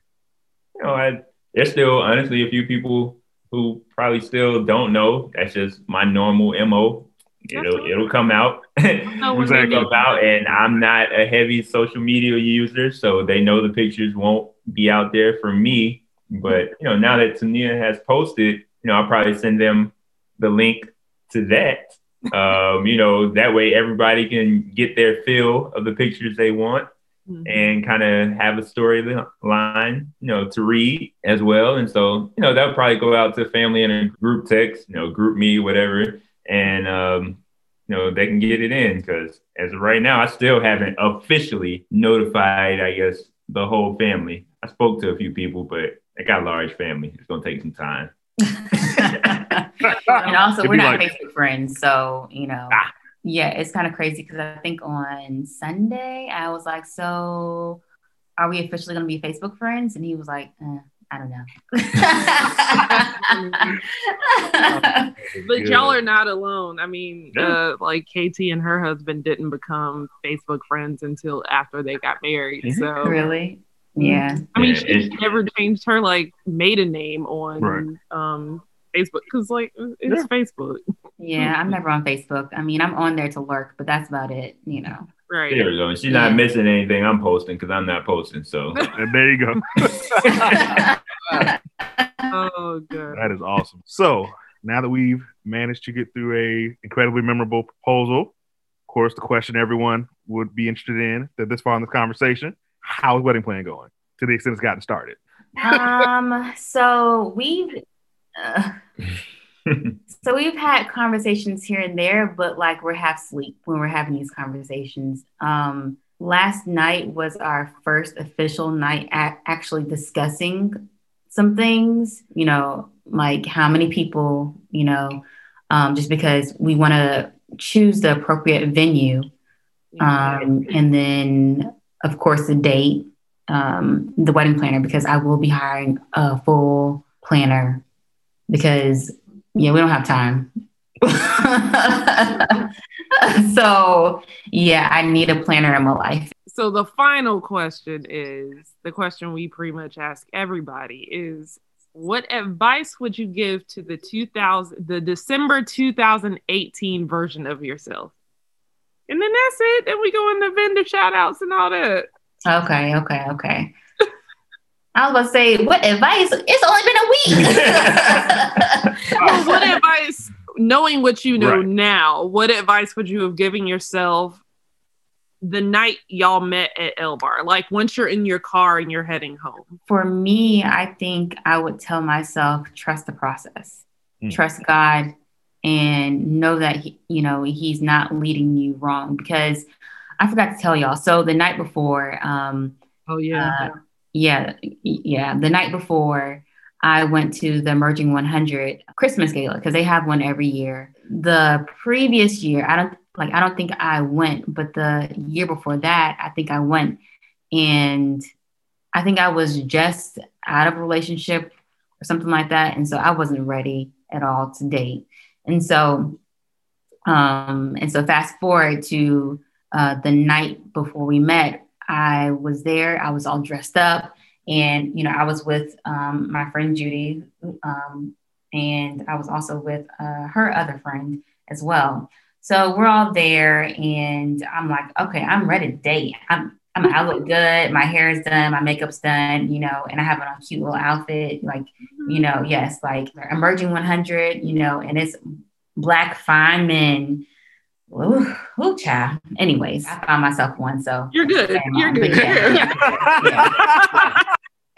you know, I, there's still honestly a few people who probably still don't know. That's just my normal MO. It'll it'll come out. [laughs] Exactly. come out, and I'm not a heavy social media user, so they know the pictures won't be out there for me. But you know, now that Tania has posted, you know, I'll probably send them the link to that. [laughs] Um, you know, that way everybody can get their fill of the pictures they want Mhm. and kind of have a storyline, you know, to read as well. And so, you know, that would probably go out to family in a group text, you know, GroupMe, whatever, and um, you know, they can get it in because as of right now, I still haven't officially notified, I guess, the whole family. I spoke to a few people, but I got a large family. It's gonna take some time. [laughs] and also, It'd we're not like- Facebook friends, so you know. Ah. Yeah, it's kind of crazy because I think on Sunday I was like, "So, are we officially going to be Facebook friends?" And he was like, uh, "I don't know." [laughs] But Good. y'all are not alone. I mean, uh, like KT and her husband didn't become Facebook friends until after they got married. Mhm. So really? Yeah. I mean, Yeah, she it's- never changed her like maiden name on Right. um Facebook because like it's Yeah. Facebook, Yeah, I'm never on Facebook. I mean, I'm on there to lurk, but that's about it, you know. right? There we go. She's not Yeah. missing anything I'm posting because I'm not posting. So [laughs] [laughs] there you go. [laughs] Oh, good. That is awesome. So now that we've managed to get through a incredibly memorable proposal, of course, the question everyone would be interested in that this far in this conversation: How's wedding plan going? To the extent it's gotten started. um, so we've uh, [laughs] so we've had conversations here and there, but like we're half asleep when we're having these conversations. Um, last night was our first official night at actually discussing some things, you know, like how many people, you know, um, just because we want to choose the appropriate venue. Um, and then, of course, the date, um, the wedding planner, because I will be hiring a full planner because, yeah, we don't have time. [laughs] so, yeah, I need a planner in my life. So the final question is the question we pretty much ask everybody is what advice would you give to the 2000 the December 2018 version of yourself? And then that's it. Then we go into vendor shout outs and all that. Okay, okay, okay. [laughs] I was gonna say, what advice? It's only been a week. [laughs] [laughs] Well, what advice, knowing what you know Right. now, what advice would you have given yourself the night y'all met at El Bar? Like once you're in your car and you're heading home. For me, I think I would tell myself trust the process, Mm. trust God, and know that he, you know He's not leading you wrong. Because I forgot to tell y'all. So the night before, um, Oh uh, yeah, yeah, the night before, I went to the Emerging 100 Christmas gala because they have one every year. The previous year, I don't like. I don't think I went, but the year before that, I think I went, and I think I was just out of a relationship or something like that, and so I wasn't ready at all to date. And so, um, and so fast forward to uh, the night before we met, I was there. I was all dressed up, and you know, I was with um, my friend Judy, um, and I was also with uh, her other friend as well. So we're all there, and I'm like, okay, I'm ready to date. I'm, I'm I look good. My hair is done. My makeup's done. You know, and I have on a cute little outfit. Like, you mm-hmm. know, yes, like emerging 100. You know, and it's black fine men. Ooh, ooh, child. Anyways, I found myself one. So You're good. You're good. but [laughs] yeah.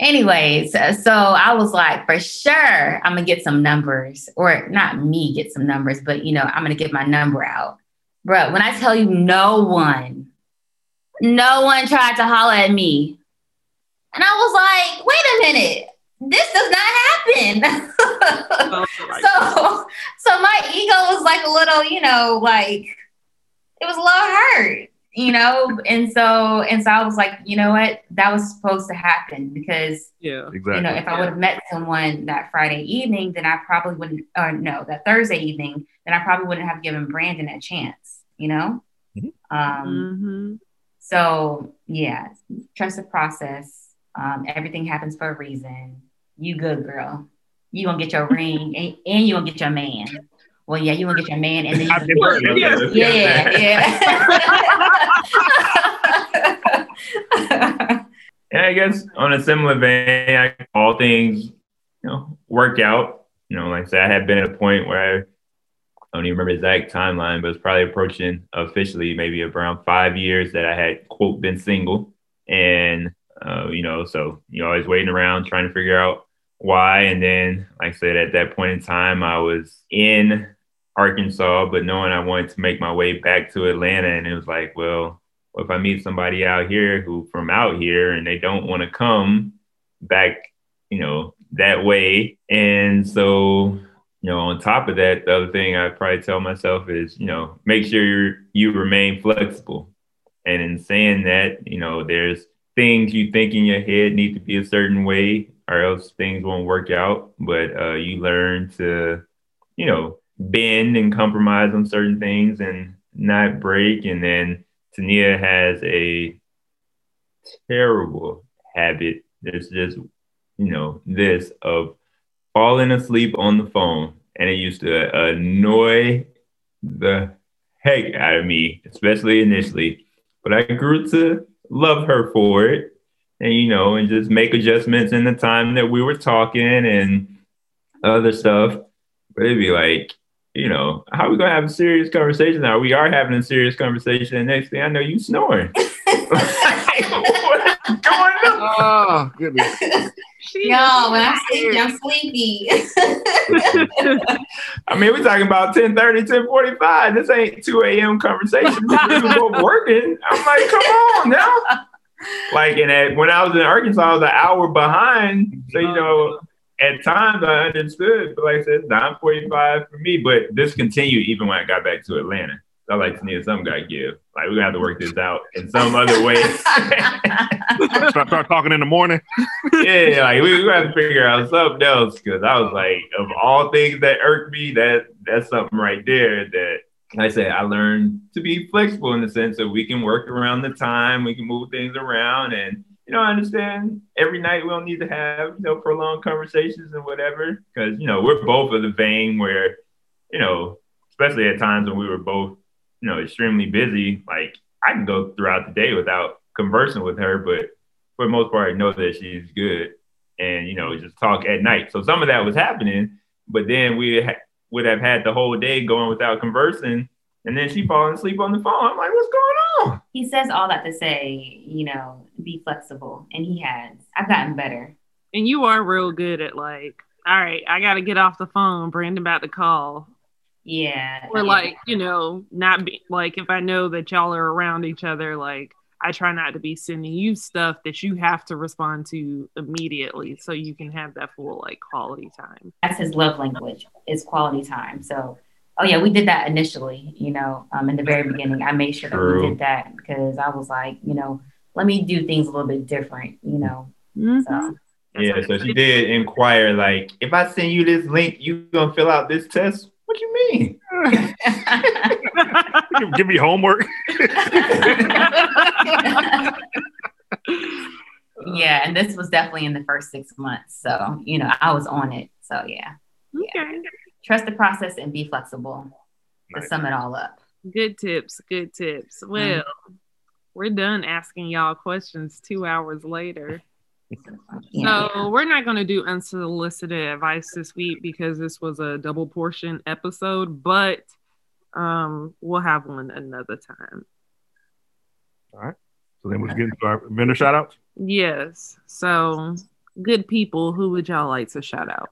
anyways, so I was like, for sure, I'm gonna get some numbers, or not me get some numbers, but you know, I'm gonna get my number out, bro. When I tell you, no one, no one tried to holler at me, and I was like, wait a minute, this does not happen. [laughs] So, so my ego was like a little, you know, like it was a little hurt. you know, and so and so I was like, you know what, that was supposed to happen because Yeah. Exactly. you know, if I would have met someone that Friday evening, then I probably wouldn't, or no, that Thursday evening, then I probably wouldn't have given Brandon a chance, you know? Mhm. Um, hmm so yeah, trust the process. Um, everything happens for a reason. You good girl. You gonna get your [laughs] ring and, and you gonna get your man. Well, yeah, you gonna get your man and then you gonna working. yeah, yeah. Yeah, [laughs] I guess on a similar vein, I, all things, you know, work out. You know, like I said, I had been at a point where I, I don't even remember the exact timeline, but it's probably approaching officially maybe around five years that I had quote been single, and uh, you know, so you're always waiting around trying to figure out why. And then, like I said, at that point in time, I was in Arkansas, but knowing I wanted to make my way back to Atlanta, and it was like, well, if I meet somebody out here who from out here and they don't want to come back, you know, that way. And so, you know, on top of that, the other thing I probably tell myself is, you know, make sure you you remain flexible. And in saying that, you know, there's things you think in your head need to be a certain way or else things won't work out. But uh, you learn to, you know, bend and compromise on certain things and not break. And then Tania has a terrible habit. There's just, you know, this of falling asleep on the phone. And it used to annoy the heck out of me, especially initially. But I grew to love her for it. And, you know, and just make adjustments in the time that we were talking and other stuff. But it'd be like, you know, how are we gonna have a serious conversation now? We are having a serious conversation, and next thing I know, you snoring. [laughs] Like, what's going on? Oh goodness. [laughs] She No, when I'm sleepy, I'm [laughs] sleepy. I mean, we're talking about 10 1045. This ain't 2 a.m. conversation. we were both working. I'm like, come on now. Like, and at, when I was in Arkansas, I was an hour behind. So, you know, at times I understood, but like I said, 945 for me. But this continued even when I got back to Atlanta. I like to need some guy give. Like, we're gonna have to work this out in some other way. [laughs] start, start talking in the morning. [laughs] yeah, like we, we have to figure out something else because I was like, of all things that irked me, that that's something right there that like I said I learned to be flexible in the sense that we can work around the time, we can move things around, and you know I understand every night we don't need to have you know prolonged conversations and whatever because you know we're both of the vein where you know especially at times when we were both you know extremely busy, like I can go throughout the day without conversing with her, but for the most part, I know that she's good and, you know, just talk at night. So some of that was happening, but then we ha- would have had the whole day going without conversing. And then she falling asleep on the phone. I'm like, what's going on? he says all that to say, you know, be flexible, and he has. I've gotten better. and you are real good at like, all right, I got to get off the phone. Brandon about to call. Yeah. Or yeah. like, you know, not be like if I know that y'all are around each other, like I try not to be sending you stuff that you have to respond to immediately so you can have that full like quality time. that's his love language is quality time. So, oh yeah, we did that initially. You know, um, in the very beginning, I made sure that we did that because I was like, you know, let me do things a little bit different. You know, Mhm. so Yeah, so she did inquire, like, if I send you this link, you gonna fill out this test? What do you mean? Give- [laughs] Give me homework. yeah, and this was definitely in the first six months. So, you know, I was on it. So yeah, Okay. trust the process and be flexible. To Nice. sum it all up. Good tips. Good tips. Mm-hmm. Well, we're done asking y'all questions two hours later. Yeah. So we're not going to do unsolicited advice this week because this was a double portion episode, but um, we'll have one another time. All right. So then we get into our vendor shout outs. Yes. So good people, who would y'all like to shout out?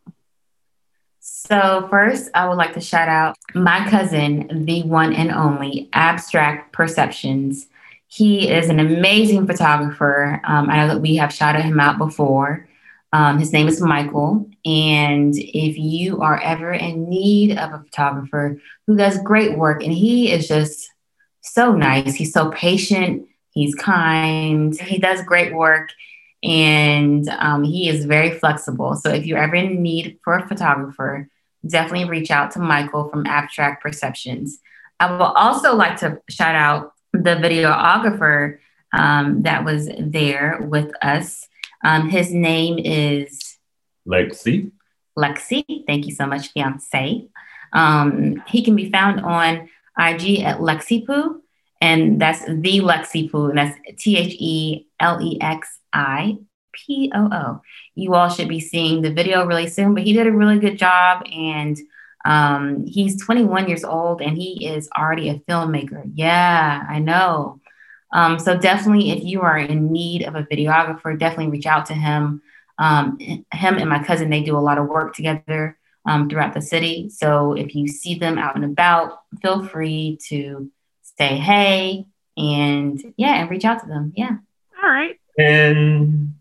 So first, I would like to shout out my cousin, the one and only Abstract Perceptions. He is an amazing photographer. Um, I know that we have shouted him out before. Um, his name is Michael, and if you are ever in need of a photographer who does great work, and he is just so nice. He's so patient. He's kind. He does great work and um, he is very flexible. So if you're ever in need for a photographer, definitely reach out to Michael from Abstract Perceptions. I will also like to shout out the videographer um, that was there with us. Um, his name is Lexi. Lexi. Thank you so much, fiance. Um, he can be found on IG at Lexipoo, and that's the Lexipoo, and that's T H E L E X I P O O. You all should be seeing the video really soon, but he did a really good job, and um, he's 21 years old, and he is already a filmmaker. Yeah, I know. Um, so definitely, if you are in need of a videographer, definitely reach out to him. Um, him and my cousin, they do a lot of work together um, throughout the city. So if you see them out and about, feel free to say hey and yeah, and reach out to them. Yeah. All right. And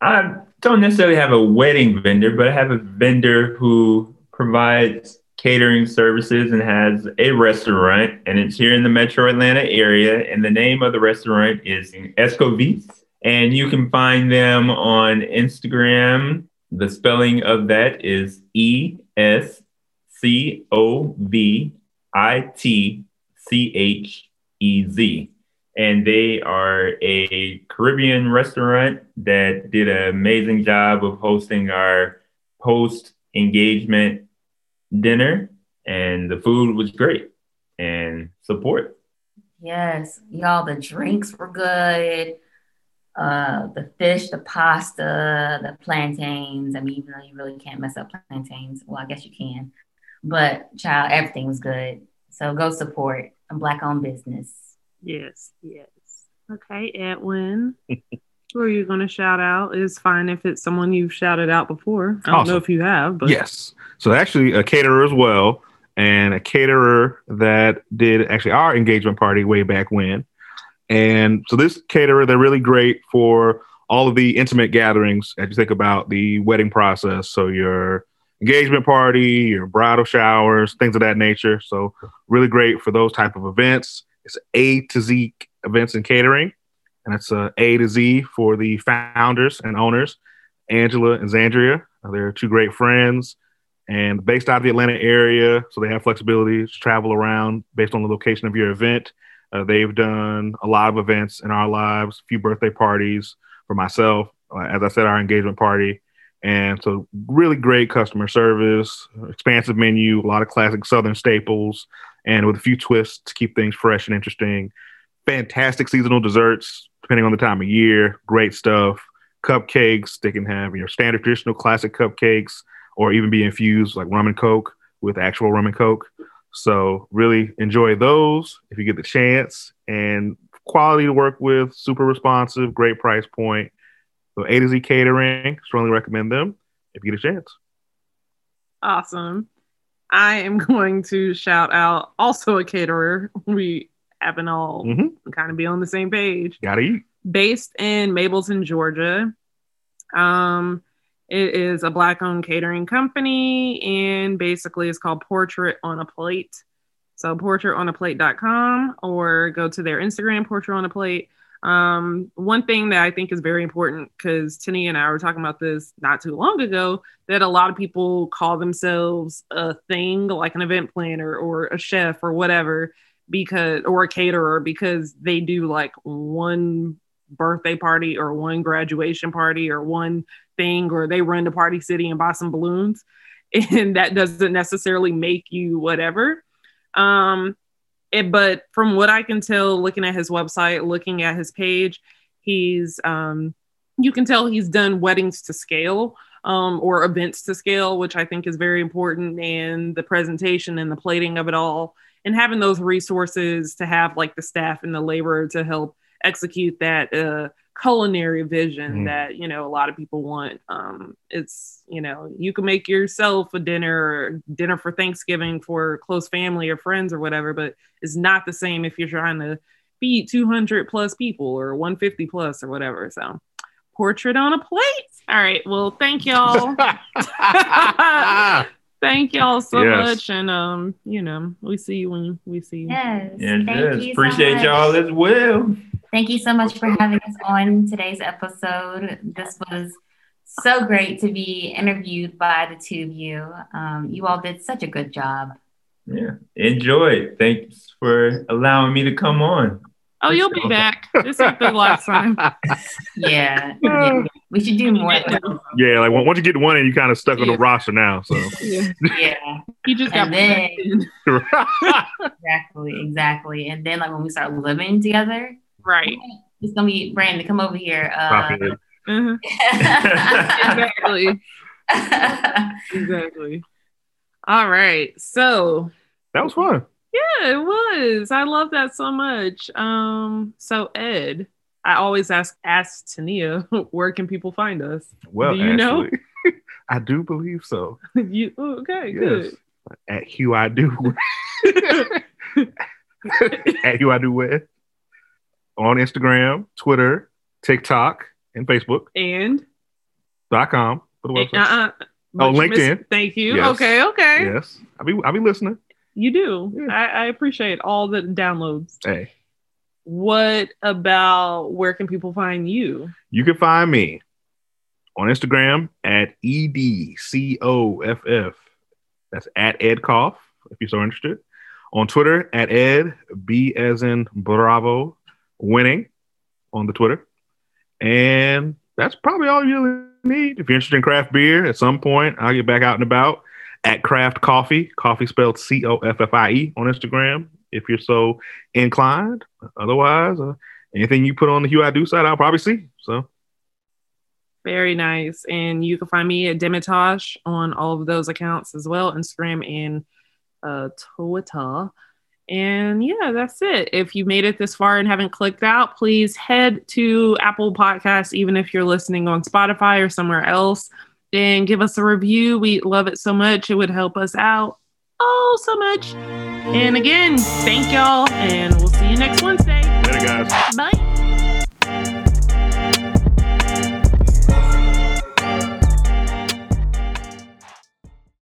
I don't necessarily have a wedding vendor, but I have a vendor who provides catering services and has a restaurant, and it's here in the metro Atlanta area. And the name of the restaurant is Escovitchez. And you can find them on Instagram. The spelling of that is E S C O V I T C H E Z. And they are a Caribbean restaurant that did an amazing job of hosting our post engagement dinner. And the food was great and support. Yes, y'all, the drinks were good uh, the fish, the pasta, the plantains. I mean, even though you really can't mess up plantains, well, I guess you can. But child, everything was good. So go support a black owned business. Yes, yes. Okay, Edwin. [laughs] Who are you going to shout out? Is fine if it's someone you've shouted out before. I don't Awesome. know if you have, but Yes. So actually a caterer as well, and a caterer that did actually our engagement party way back when. And so this caterer, they're really great for all of the intimate gatherings as you think about the wedding process. So your engagement party, your bridal showers, things of that nature. So really great for those type of events. It's A to Z events and catering. And it's uh, A to Z for the founders and owners, Angela and Zandria. They're two great friends and based out of the Atlanta area. So they have flexibility to travel around based on the location of your event. Uh, they've done a lot of events in our lives, a few birthday parties for myself. Uh, as I said, our engagement party. And so, really great customer service, expansive menu, a lot of classic Southern staples, and with a few twists to keep things fresh and interesting. Fantastic seasonal desserts, depending on the time of year. Great stuff. Cupcakes, they can have your standard traditional classic cupcakes, or even be infused like rum and coke with actual rum and coke. So really enjoy those if you get the chance. And quality to work with, super responsive, great price point. So A to Z Catering, strongly recommend them if you get a chance. awesome. I am [laughs] going to shout out also a caterer. We happen all Mhm. kind of be on the same page. Gotta eat. based in Mableton, Georgia. Um, it is a black owned catering company and basically it's called Portrait on a Plate. So portraitonaplate.com or go to their Instagram, Portrait on a Plate. Um, one thing that I think is very important because Tini and I were talking about this not too long ago that a lot of people call themselves a thing like an event planner or a chef or whatever because or a caterer because they do like one birthday party or one graduation party or one thing or they run to party city and buy some balloons [laughs] and that doesn't necessarily make you whatever. Um it, but from what i can tell looking at his website looking at his page he's um you can tell he's done weddings to scale um, or events to scale, which I think is very important, and the presentation and the plating of it all, and having those resources to have like the staff and the labor to help execute that uh, culinary vision Mhm. that you know a lot of people want. Um, it's you know you can make yourself a dinner or dinner for Thanksgiving for close family or friends or whatever, but it's not the same if you're trying to feed 200 plus people or 150 plus or whatever. So portrait on a plate. All right. Well, thank y'all. [laughs] [laughs] Thank y'all so Yes. much. And um, you know, we see you when we see you. Yes. Yes, Thank yes. you so Appreciate much. y'all as well. Thank you so much for having us on today's episode. This was so great to be interviewed by the two of you. Um, you all did such a good job. Yeah. Enjoy. Thanks for allowing me to come on. Oh, you'll be back. This ain't the last time. [laughs] Yeah, yeah. we should do more. Yeah, like once you get to one, and you kind of stuck on the roster now. So Yeah. [laughs] Yeah, He just got And then- [laughs] exactly, exactly. And then like when we start living together, right. it's gonna be Brandon. Come over here. Uh, Probably. Uh-huh. [laughs] Exactly. Exactly. All right. So that was fun. yeah, it was. I love that so much. Um, so Ed, I always ask ask Tania, [laughs] where can people find us? Well, Do you know? I do believe so. [laughs] you okay, Yes. At Hugh I do. At Hugh I do web. On Instagram, Twitter, TikTok, and Facebook. And Dot com for the website. uh, Oh, but you missed- LinkedIn. Thank you. Yes. Okay, okay. Yes. I'll be I'll be listening. You do. Yeah. I, I appreciate all the downloads. Hey. What about where can people find you? You can find me on Instagram at E EDCOFF. That's at Ed Koff, if you're so interested. On Twitter at Ed, B as in Bravo, winning on the Twitter. And that's probably all you really need. If you're interested in craft beer, at some point, I'll get back out and about at Craft Coffee, coffee spelled C O F F I E on Instagram, if you're so inclined. Otherwise, uh, anything you put on the Hugh I Do site, I'll probably see. So, Very nice. And you can find me at Demitosh on all of those accounts as well, Instagram and uh, Twitter. And yeah, that's it. If you made it this far and haven't clicked out, please head to Apple Podcasts, even if you're listening on Spotify or somewhere else, and give us a review. We love it so much. It would help us out oh so much. And again, thank y'all, and we'll see you next Wednesday.